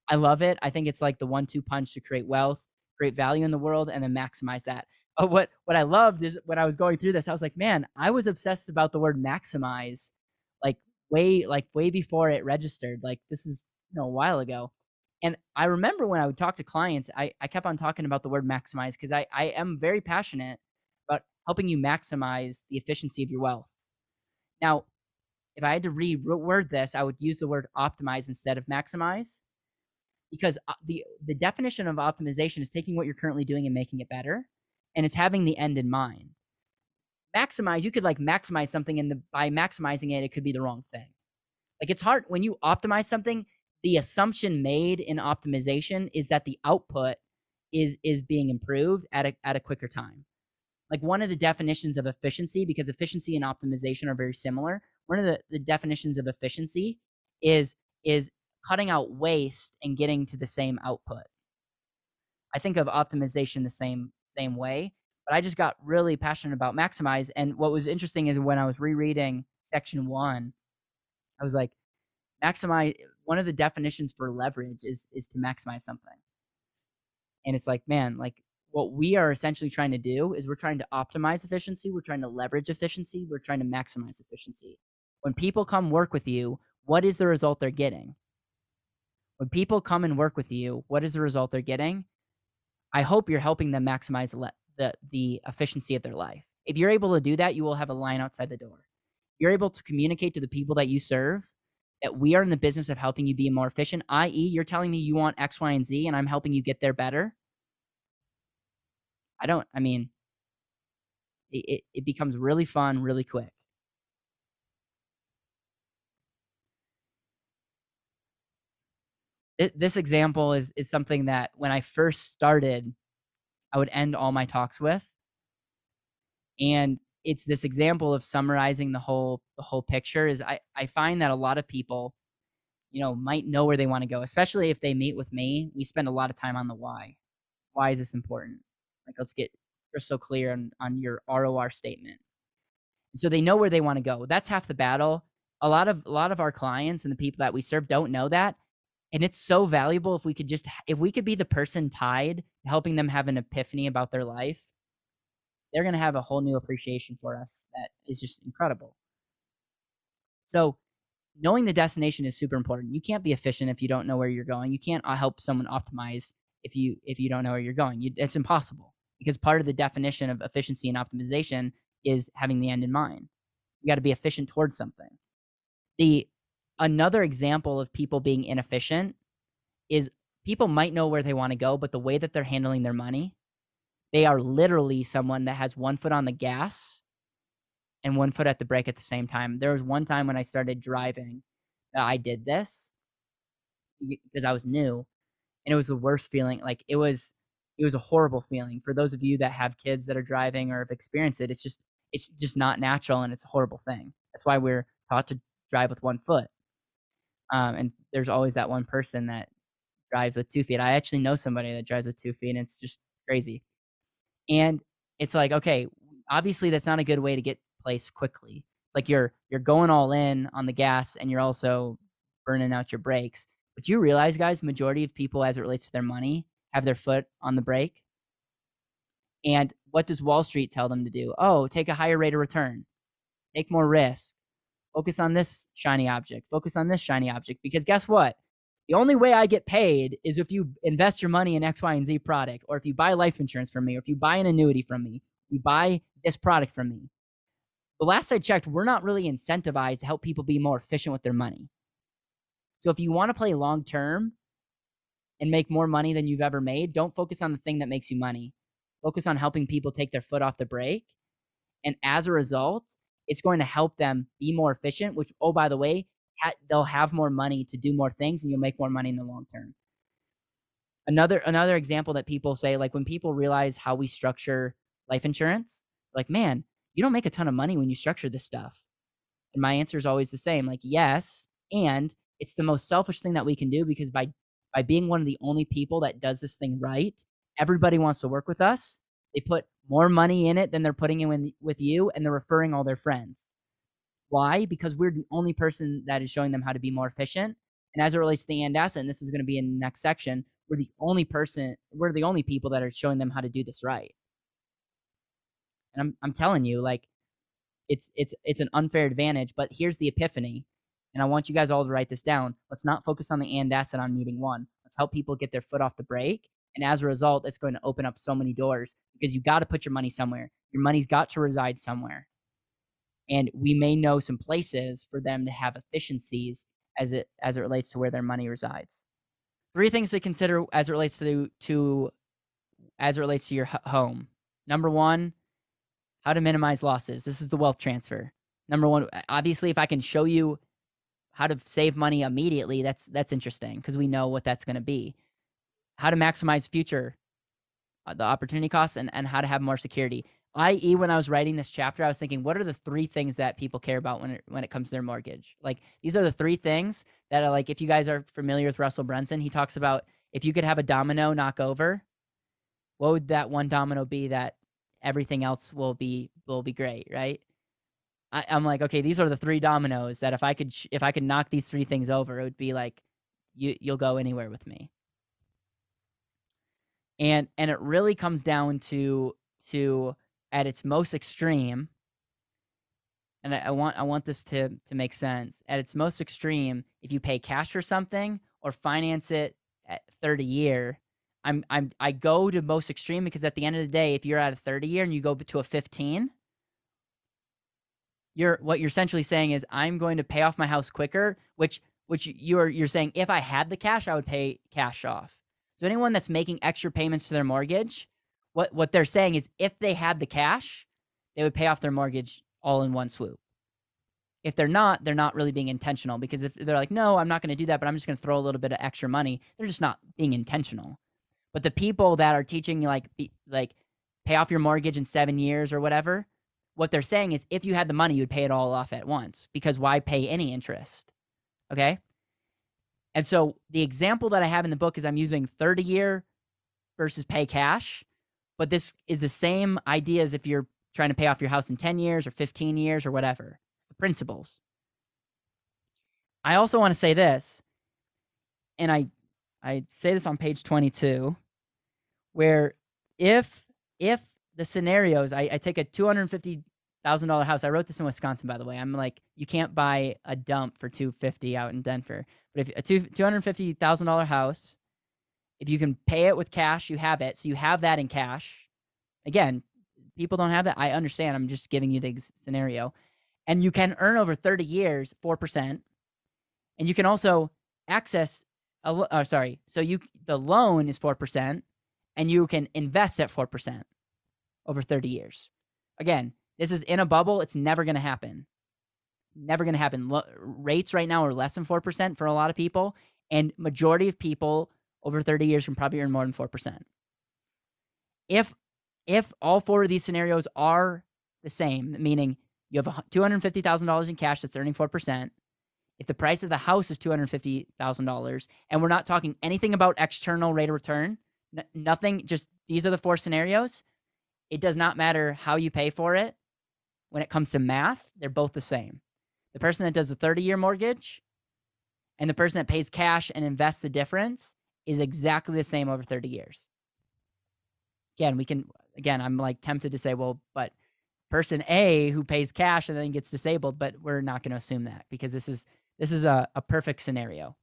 I love it. I think it's like the one-two punch to create wealth, create value in the world, and then maximize that. But what what I loved is when I was going through this, I was like, man, I was obsessed about the word maximize, like way like way before it registered. Like this is you know a while ago. And I remember when I would talk to clients, I, I kept on talking about the word maximize because I, I am very passionate about helping you maximize the efficiency of your wealth. Now, if I had to reword this, I would use the word optimize instead of maximize because uh, the the definition of optimization is taking what you're currently doing and making it better and it's having the end in mind maximize you could like maximize something and the by maximizing it it could be the wrong thing like it's hard when you optimize something the assumption made in optimization is that the output is is being improved at a at a quicker time like one of the definitions of efficiency because efficiency and optimization are very similar one of the, the definitions of efficiency is is cutting out waste and getting to the same output. I think of optimization the same same way, but I just got really passionate about maximize. And what was interesting is when I was rereading section one, I was like, maximize. One of the definitions for leverage is is to maximize something. And it's like, man, like what we are essentially trying to do is we're trying to optimize efficiency, we're trying to leverage efficiency, we're trying to maximize efficiency. When people come work with you, what is the result they're getting? when people come and work with you, what is the result they're getting? I hope you're helping them maximize le- the the efficiency of their life. If you're able to do that, you will have a line outside the door. You're able to communicate to the people that you serve that we are in the business of helping you be more efficient, i.e., you're telling me you want X, Y, and Z, and I'm helping you get there better. I don't, I mean, it, it, it becomes really fun really quick. this example is is something that when I first started, I would end all my talks with, and it's this example of summarizing the whole the whole picture. Is I I find that a lot of people, you know, might know where they want to go, especially if they meet with me. We spend a lot of time on the why. Why is this important? Like, let's get crystal clear on on your ROR statement. So they know where they want to go. That's half the battle. A lot of a lot of our clients and the people that we serve don't know that and it's so valuable if we could just if we could be the person tied helping them have an epiphany about their life they're going to have a whole new appreciation for us that is just incredible. So knowing the destination is super important. You can't be efficient if you don't know where you're going. You can't uh, help someone optimize if you if you don't know where you're going. You, it's impossible because part of the definition of efficiency and optimization is having the end in mind. You got to be efficient towards something. The another example of people being inefficient is people might know where they want to go, but the way that they're handling their money, they are literally someone that has one foot on the gas and one foot at the brake at the same time. There was one time when I started driving that I did this because I was new and it was the worst feeling. Like it was it was a horrible feeling. For those of you that have kids that are driving or have experienced it, it's just it's just not natural and it's a horrible thing. That's why we're taught to drive with one foot. Um, and there's always that one person that drives with two feet. I actually know somebody that drives with two feet, and it's just crazy. And it's like, okay, obviously that's not a good way to get place quickly. It's like you're you're going all in on the gas, and you're also burning out your brakes. But you realize, guys, majority of people, as it relates to their money, have their foot on the brake. And what does Wall Street tell them to do? Oh, take a higher rate of return, take more risk, Focus on this shiny object. Focus on this shiny object. Because guess what? The only way I get paid is if you invest your money in X, Y, and Z product, or if you buy life insurance from me, or if you buy an annuity from me, you buy this product from me. The last I checked, we're not really incentivized to help people be more efficient with their money. So if you want to play long term and make more money than you've ever made, don't focus on the thing that makes you money. Focus on helping people take their foot off the brake. And as a result, it's going to help them be more efficient, which, oh, by the way, ha- they'll have more money to do more things and you'll make more money in the long term. Another another example that people say, like when people realize how we structure life insurance, like, man, you don't make a ton of money when you structure this stuff. And my answer is always the same, like, yes, and it's the most selfish thing that we can do because by by being one of the only people that does this thing right, everybody wants to work with us. They put more money in it than they're putting in with you, and they're referring all their friends. Why? Because we're the only person that is showing them how to be more efficient. And as it relates to the AND asset, and this is going to be in the next section, we're the only person, we're the only people that are showing them how to do this right. And I'm I'm telling you, like, it's it's it's an unfair advantage. But here's the epiphany, and I want you guys all to write this down. Let's not focus on the AND asset on meeting one. Let's help people get their foot off the brake and as a result, it's going to open up so many doors because you got to put your money somewhere. Your money's got to reside somewhere. And we may know some places for them to have efficiencies as it as it relates to where their money resides. Three things to consider as it relates to to as it relates to your home. Number one, how to minimize losses. This is the wealth transfer. Number one, obviously, if I can show you how to save money immediately, that's that's interesting because we know what that's going to be. How to maximize future, uh, the opportunity costs, and and how to have more security i.e., when I was writing this chapter, I was thinking, what are the three things that people care about when it, when it comes to their mortgage? Like these are the three things that are like, if you guys are familiar with Russell Brunson, he talks about if you could have a domino knock over, what would that one domino be that everything else will be will be great, right? I, am like, okay, these are the three dominoes that if I could sh- if I could knock these three things over, it would be like you you'll go anywhere with me. And and it really comes down to to at its most extreme, and I, I, want I want this to to make sense. At its most extreme, if you pay cash for something or finance it at 30 year, I'm I'm I go to most extreme because at the end of the day, if you're at a 30 year and you go to a 15, you're what you're essentially saying is I'm going to pay off my house quicker, which which you're you're saying if I had the cash, I would pay cash off. So anyone that's making extra payments to their mortgage, what what they're saying is if they had the cash, they would pay off their mortgage all in one swoop. If they're not, they're not really being intentional because if they're like, no, I'm not going to do that, but I'm just going to throw a little bit of extra money, they're just not being intentional. But the people that are teaching you like be, like pay off your mortgage in seven years or whatever, what they're saying is if you had the money, you'd pay it all off at once because why pay any interest? Okay. And so the example that I have in the book is I'm using 30 year versus pay cash but this is the same idea as if you're trying to pay off your house in 10 years or 15 years or whatever. It's the principles. I also want to say this, and I I say this on page 22, where if if the scenarios, I, I take a two hundred fifty thousand dollar house. I wrote this in Wisconsin, by the way. I'm like, you can't buy a dump for two fifty out in Denver. But if a two two hundred fifty thousand dollar house, if you can pay it with cash, you have it. So you have that in cash. Again, people don't have that. I understand. I'm just giving you the scenario. And you can earn over 30 years 4%. And you can also access a uh, sorry. So you the loan is 4% and you can invest at 4% over 30 years. Again, this is in a bubble. It's never going to happen. Never going to happen. Lo- rates right now are less than 4% for a lot of people and majority of people over 30 years can probably earn more than 4%. If if all four of these scenarios are the same, meaning you have $250,000 in cash that's earning 4%, if the price of the house is $250,000 and we're not talking anything about external rate of return, n- nothing, just these are the four scenarios, it does not matter how you pay for it. When it comes to math, they're both the same. The person that does a 30 year mortgage and the person that pays cash and invests the difference is exactly the same over 30 years. Again, we can, again, I'm like tempted to say, well, but person A who pays cash and then gets disabled, but we're not going to assume that because this is this is a, a perfect scenario.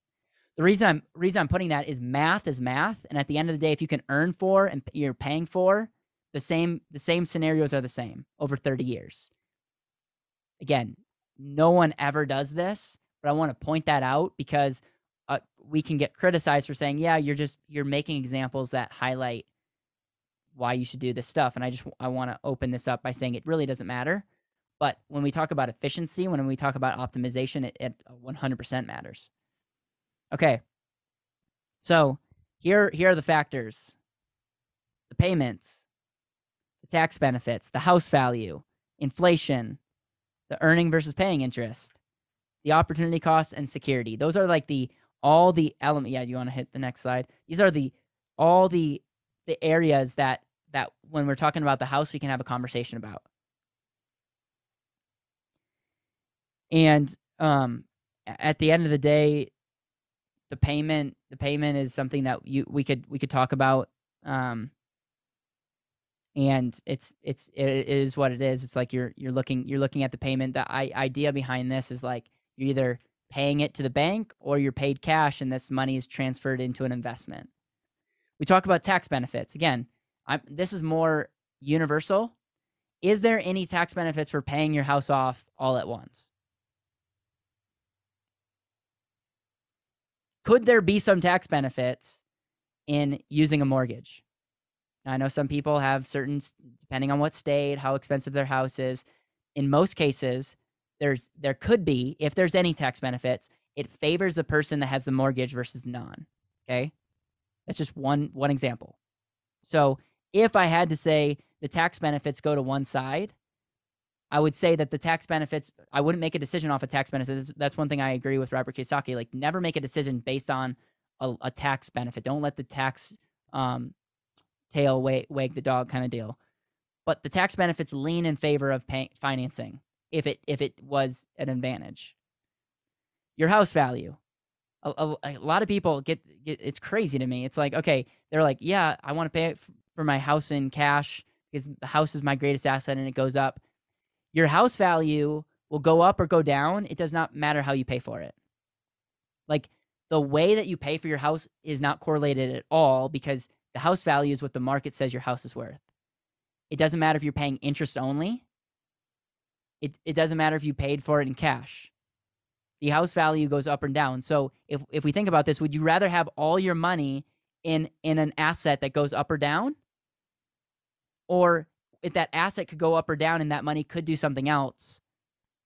The reason I'm reason I'm putting that is math is math, and at the end of the day, if you can earn for and you're paying for, the same the same scenarios are the same over 30 years. Again, no one ever does this, but I want to point that out because uh, we can get criticized for saying, yeah, you're just you're making examples that highlight why you should do this stuff. And I just I want to open this up by saying it really doesn't matter. But when we talk about efficiency, when we talk about optimization, it, it 100% matters. Okay. So here here are the factors: the payments, the tax benefits, the house value, inflation, the earning versus paying interest, the opportunity costs, and security. Those are like the all the element yeah you want to hit the next slide. These are the all the the areas that that when we're talking about the house we can have a conversation about. And um at the end of the day the payment the payment is something that you we could we could talk about um and it's it's it is what it is. It's like you're you're looking you're looking at the payment. The I, idea behind this is like you're either paying it to the bank or you're paid cash and this money is transferred into an investment. We talk about tax benefits. Again, I'm, this is more universal. is there any tax benefits for paying your house off all at once? Could there be some tax benefits in using a mortgage? I know some people have certain, depending on what state, how expensive their house is. In most cases, there's there could be, if there's any tax benefits, it favors the person that has the mortgage versus non. Okay, that's just one one example. So if I had to say the tax benefits go to one side, I would say that the tax benefits, I wouldn't make a decision off of tax benefits. That's one thing I agree with Robert Kiyosaki. Like, never make a decision based on a, a tax benefit. Don't let the tax um, tail wag, wag the dog kind of deal. But the tax benefits lean in favor of pay, financing if it if it was an advantage. Your house value. A, a, a lot of people get, get it's crazy to me. It's like okay, they're like, yeah, I want to pay for my house in cash because the house is my greatest asset and it goes up. Your house value will go up or go down. It does not matter how you pay for it. Like the way that you pay for your house is not correlated at all because the house value is what the market says your house is worth. It doesn't matter if you're paying interest only. It, it doesn't matter if you paid for it in cash. The house value goes up and down. So if, if we think about this, would you rather have all your money in in an asset that goes up or down? Or if that asset could go up or down and that money could do something else,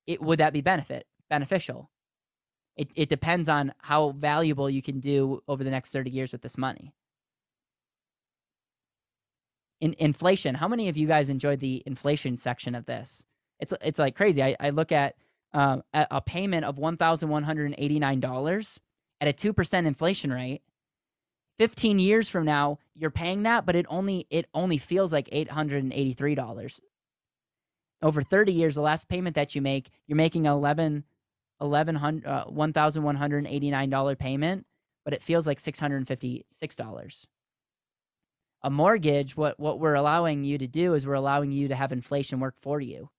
it would that be benefit beneficial? It it depends on how valuable you can do over the next 30 years with this money. In inflation, how many of you guys enjoyed the inflation section of this? It's it's like crazy. I, I look at um, a payment of one thousand one hundred eighty nine dollars at a two percent inflation rate. 15 years from now you're paying that but it only it only feels like $883 over 30 years the last payment that you make you're making 11 1100 uh, $1189 payment but it feels like $656 a mortgage what what we're allowing you to do is we're allowing you to have inflation work for you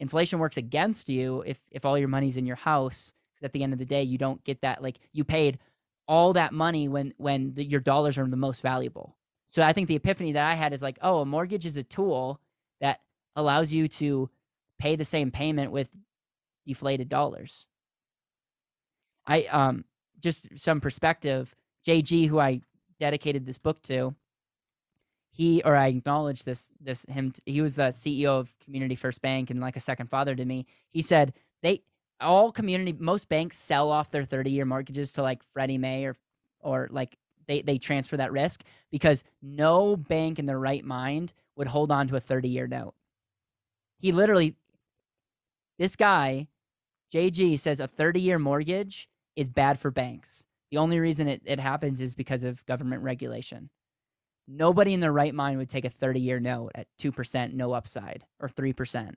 inflation works against you if if all your money's in your house because at the end of the day you don't get that like you paid all that money when when the, your dollars are the most valuable. So I think the epiphany that I had is like, oh, a mortgage is a tool that allows you to pay the same payment with deflated dollars. I um just some perspective. JG, who I dedicated this book to, he or I acknowledge this this him. He was the CEO of Community First Bank and like a second father to me. He said they all community most banks sell off their 30 year mortgages to like Freddie Mae or or like they they transfer that risk because no bank in their right mind would hold on to a 30 year note. He literally this guy JG says a 30 year mortgage is bad for banks. The only reason it, it happens is because of government regulation. Nobody in their right mind would take a 30 year note at 2% no upside or 3%.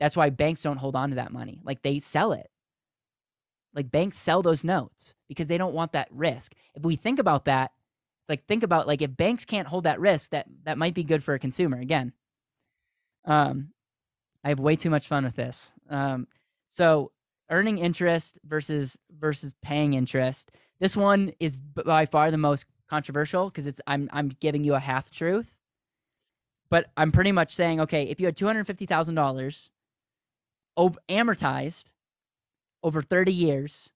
That's why banks don't hold on to that money. Like they sell it. Like banks sell those notes because they don't want that risk. If we think about that, it's like think about like if banks can't hold that risk, that that might be good for a consumer. Again, um, I have way too much fun with this. Um, so earning interest versus versus paying interest. This one is by far the most controversial because it's I'm I'm giving you a half truth, but I'm pretty much saying okay, if you had two hundred fifty thousand dollars amortized over 30 years,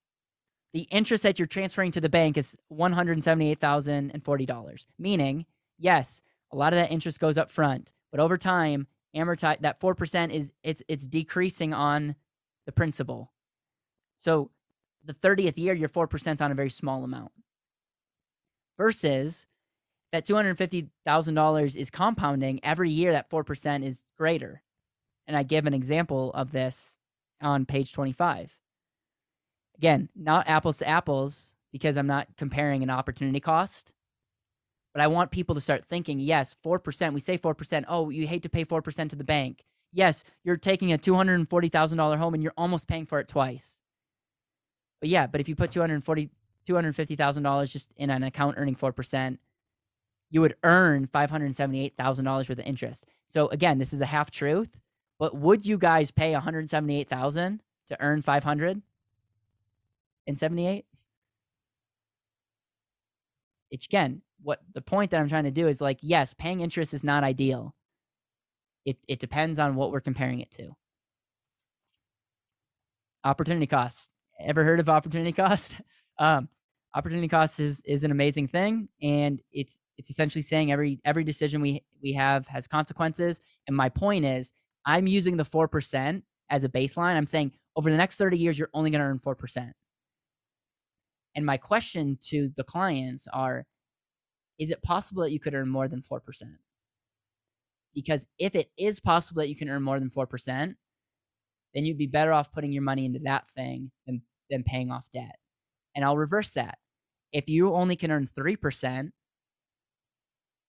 the interest that you're transferring to the bank is $178,040. Meaning, yes, a lot of that interest goes up front, but over time, amortize that 4% is it's it's decreasing on the principal. So the 30th year, your 4% on a very small amount. Versus that $250,000 is compounding every year that 4% is greater and I give an example of this on page 25. Again, not apples to apples because I'm not comparing an opportunity cost, but I want people to start thinking, yes, 4%, we say 4%, oh, you hate to pay 4% to the bank. Yes, you're taking a $240,000 home and you're almost paying for it twice. But yeah, but if you put 240 $250,000 just in an account earning 4%, you would earn $578,000 worth of interest. So again, this is a half truth, but would you guys pay 178,000 to earn 500 in 78? It's again, what the point that I'm trying to do is like, yes, paying interest is not ideal. It it depends on what we're comparing it to. Opportunity cost. Ever heard of opportunity cost? um, opportunity cost is is an amazing thing, and it's it's essentially saying every every decision we we have has consequences. And my point is, I'm using the four percent as a baseline. I'm saying over the next 30 years, you're only going to earn four percent. And my question to the clients are is it possible that you could earn more than 4%? Because if it is possible that you can earn more than 4%, then you'd be better off putting your money into that thing than, than paying off debt. And I'll reverse that. If you only can earn 3%,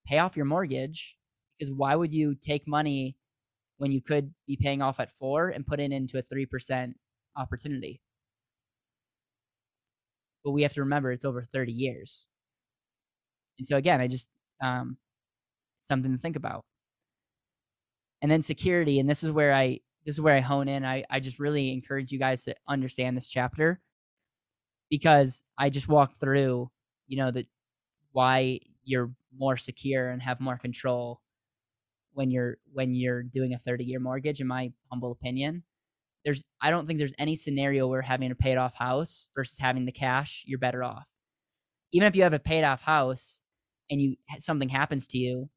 pay off your mortgage because why would you take money when you could be paying off at 4 and put it into a 3% opportunity? But we have to remember it's over 30 years. And so again, I just um, something to think about. And then security, and this is where I this is where I hone in. I, I just really encourage you guys to understand this chapter because I just walked through, you know, that why you're more secure and have more control when you're when you're doing a 30 year mortgage in my humble opinion there's i don't think there's any scenario where having a paid off house versus having the cash you're better off even if you have a paid off house and you something happens to you,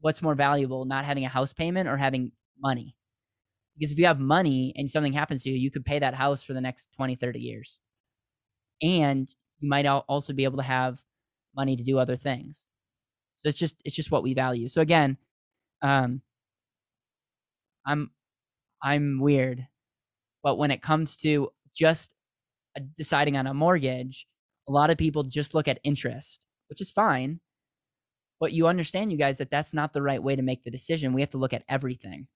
what's more valuable, not having a house payment or having money? Because if you have money and something happens to you, you could pay that house for the next 20, 30 years. And you might also be able to have money to do other things. So it's just it's just what we value. So again, um I'm I'm weird, but when it comes to just uh, deciding on a mortgage, a lot of people just look at interest, which is fine. But you understand, you guys, that that's not the right way to make the decision. We have to look at everything.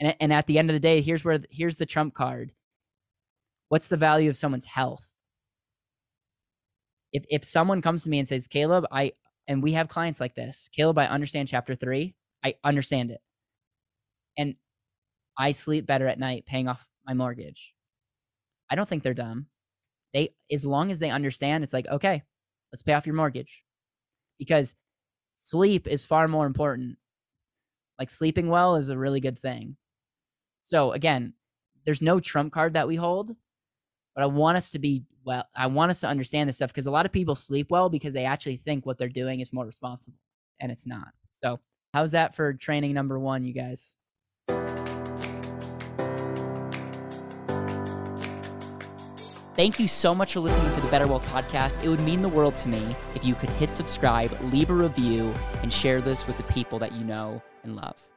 And, and at the end of the day, here's where here's the trump card. What's the value of someone's health? If if someone comes to me and says, Caleb, I and we have clients like this, Caleb, I understand chapter three. I understand it. And I sleep better at night paying off my mortgage. I don't think they're dumb. They as long as they understand, it's like, okay, let's pay off your mortgage because sleep is far more important. Like sleeping well is a really good thing. So again, there's no trump card that we hold, but I want us to be well, I want us to understand this stuff because a lot of people sleep well because they actually think what they're doing is more responsible and it's not. So, how's that for training number 1, you guys? Thank you so much for listening to the Better Wealth Podcast. It would mean the world to me if you could hit subscribe, leave a review, and share this with the people that you know and love.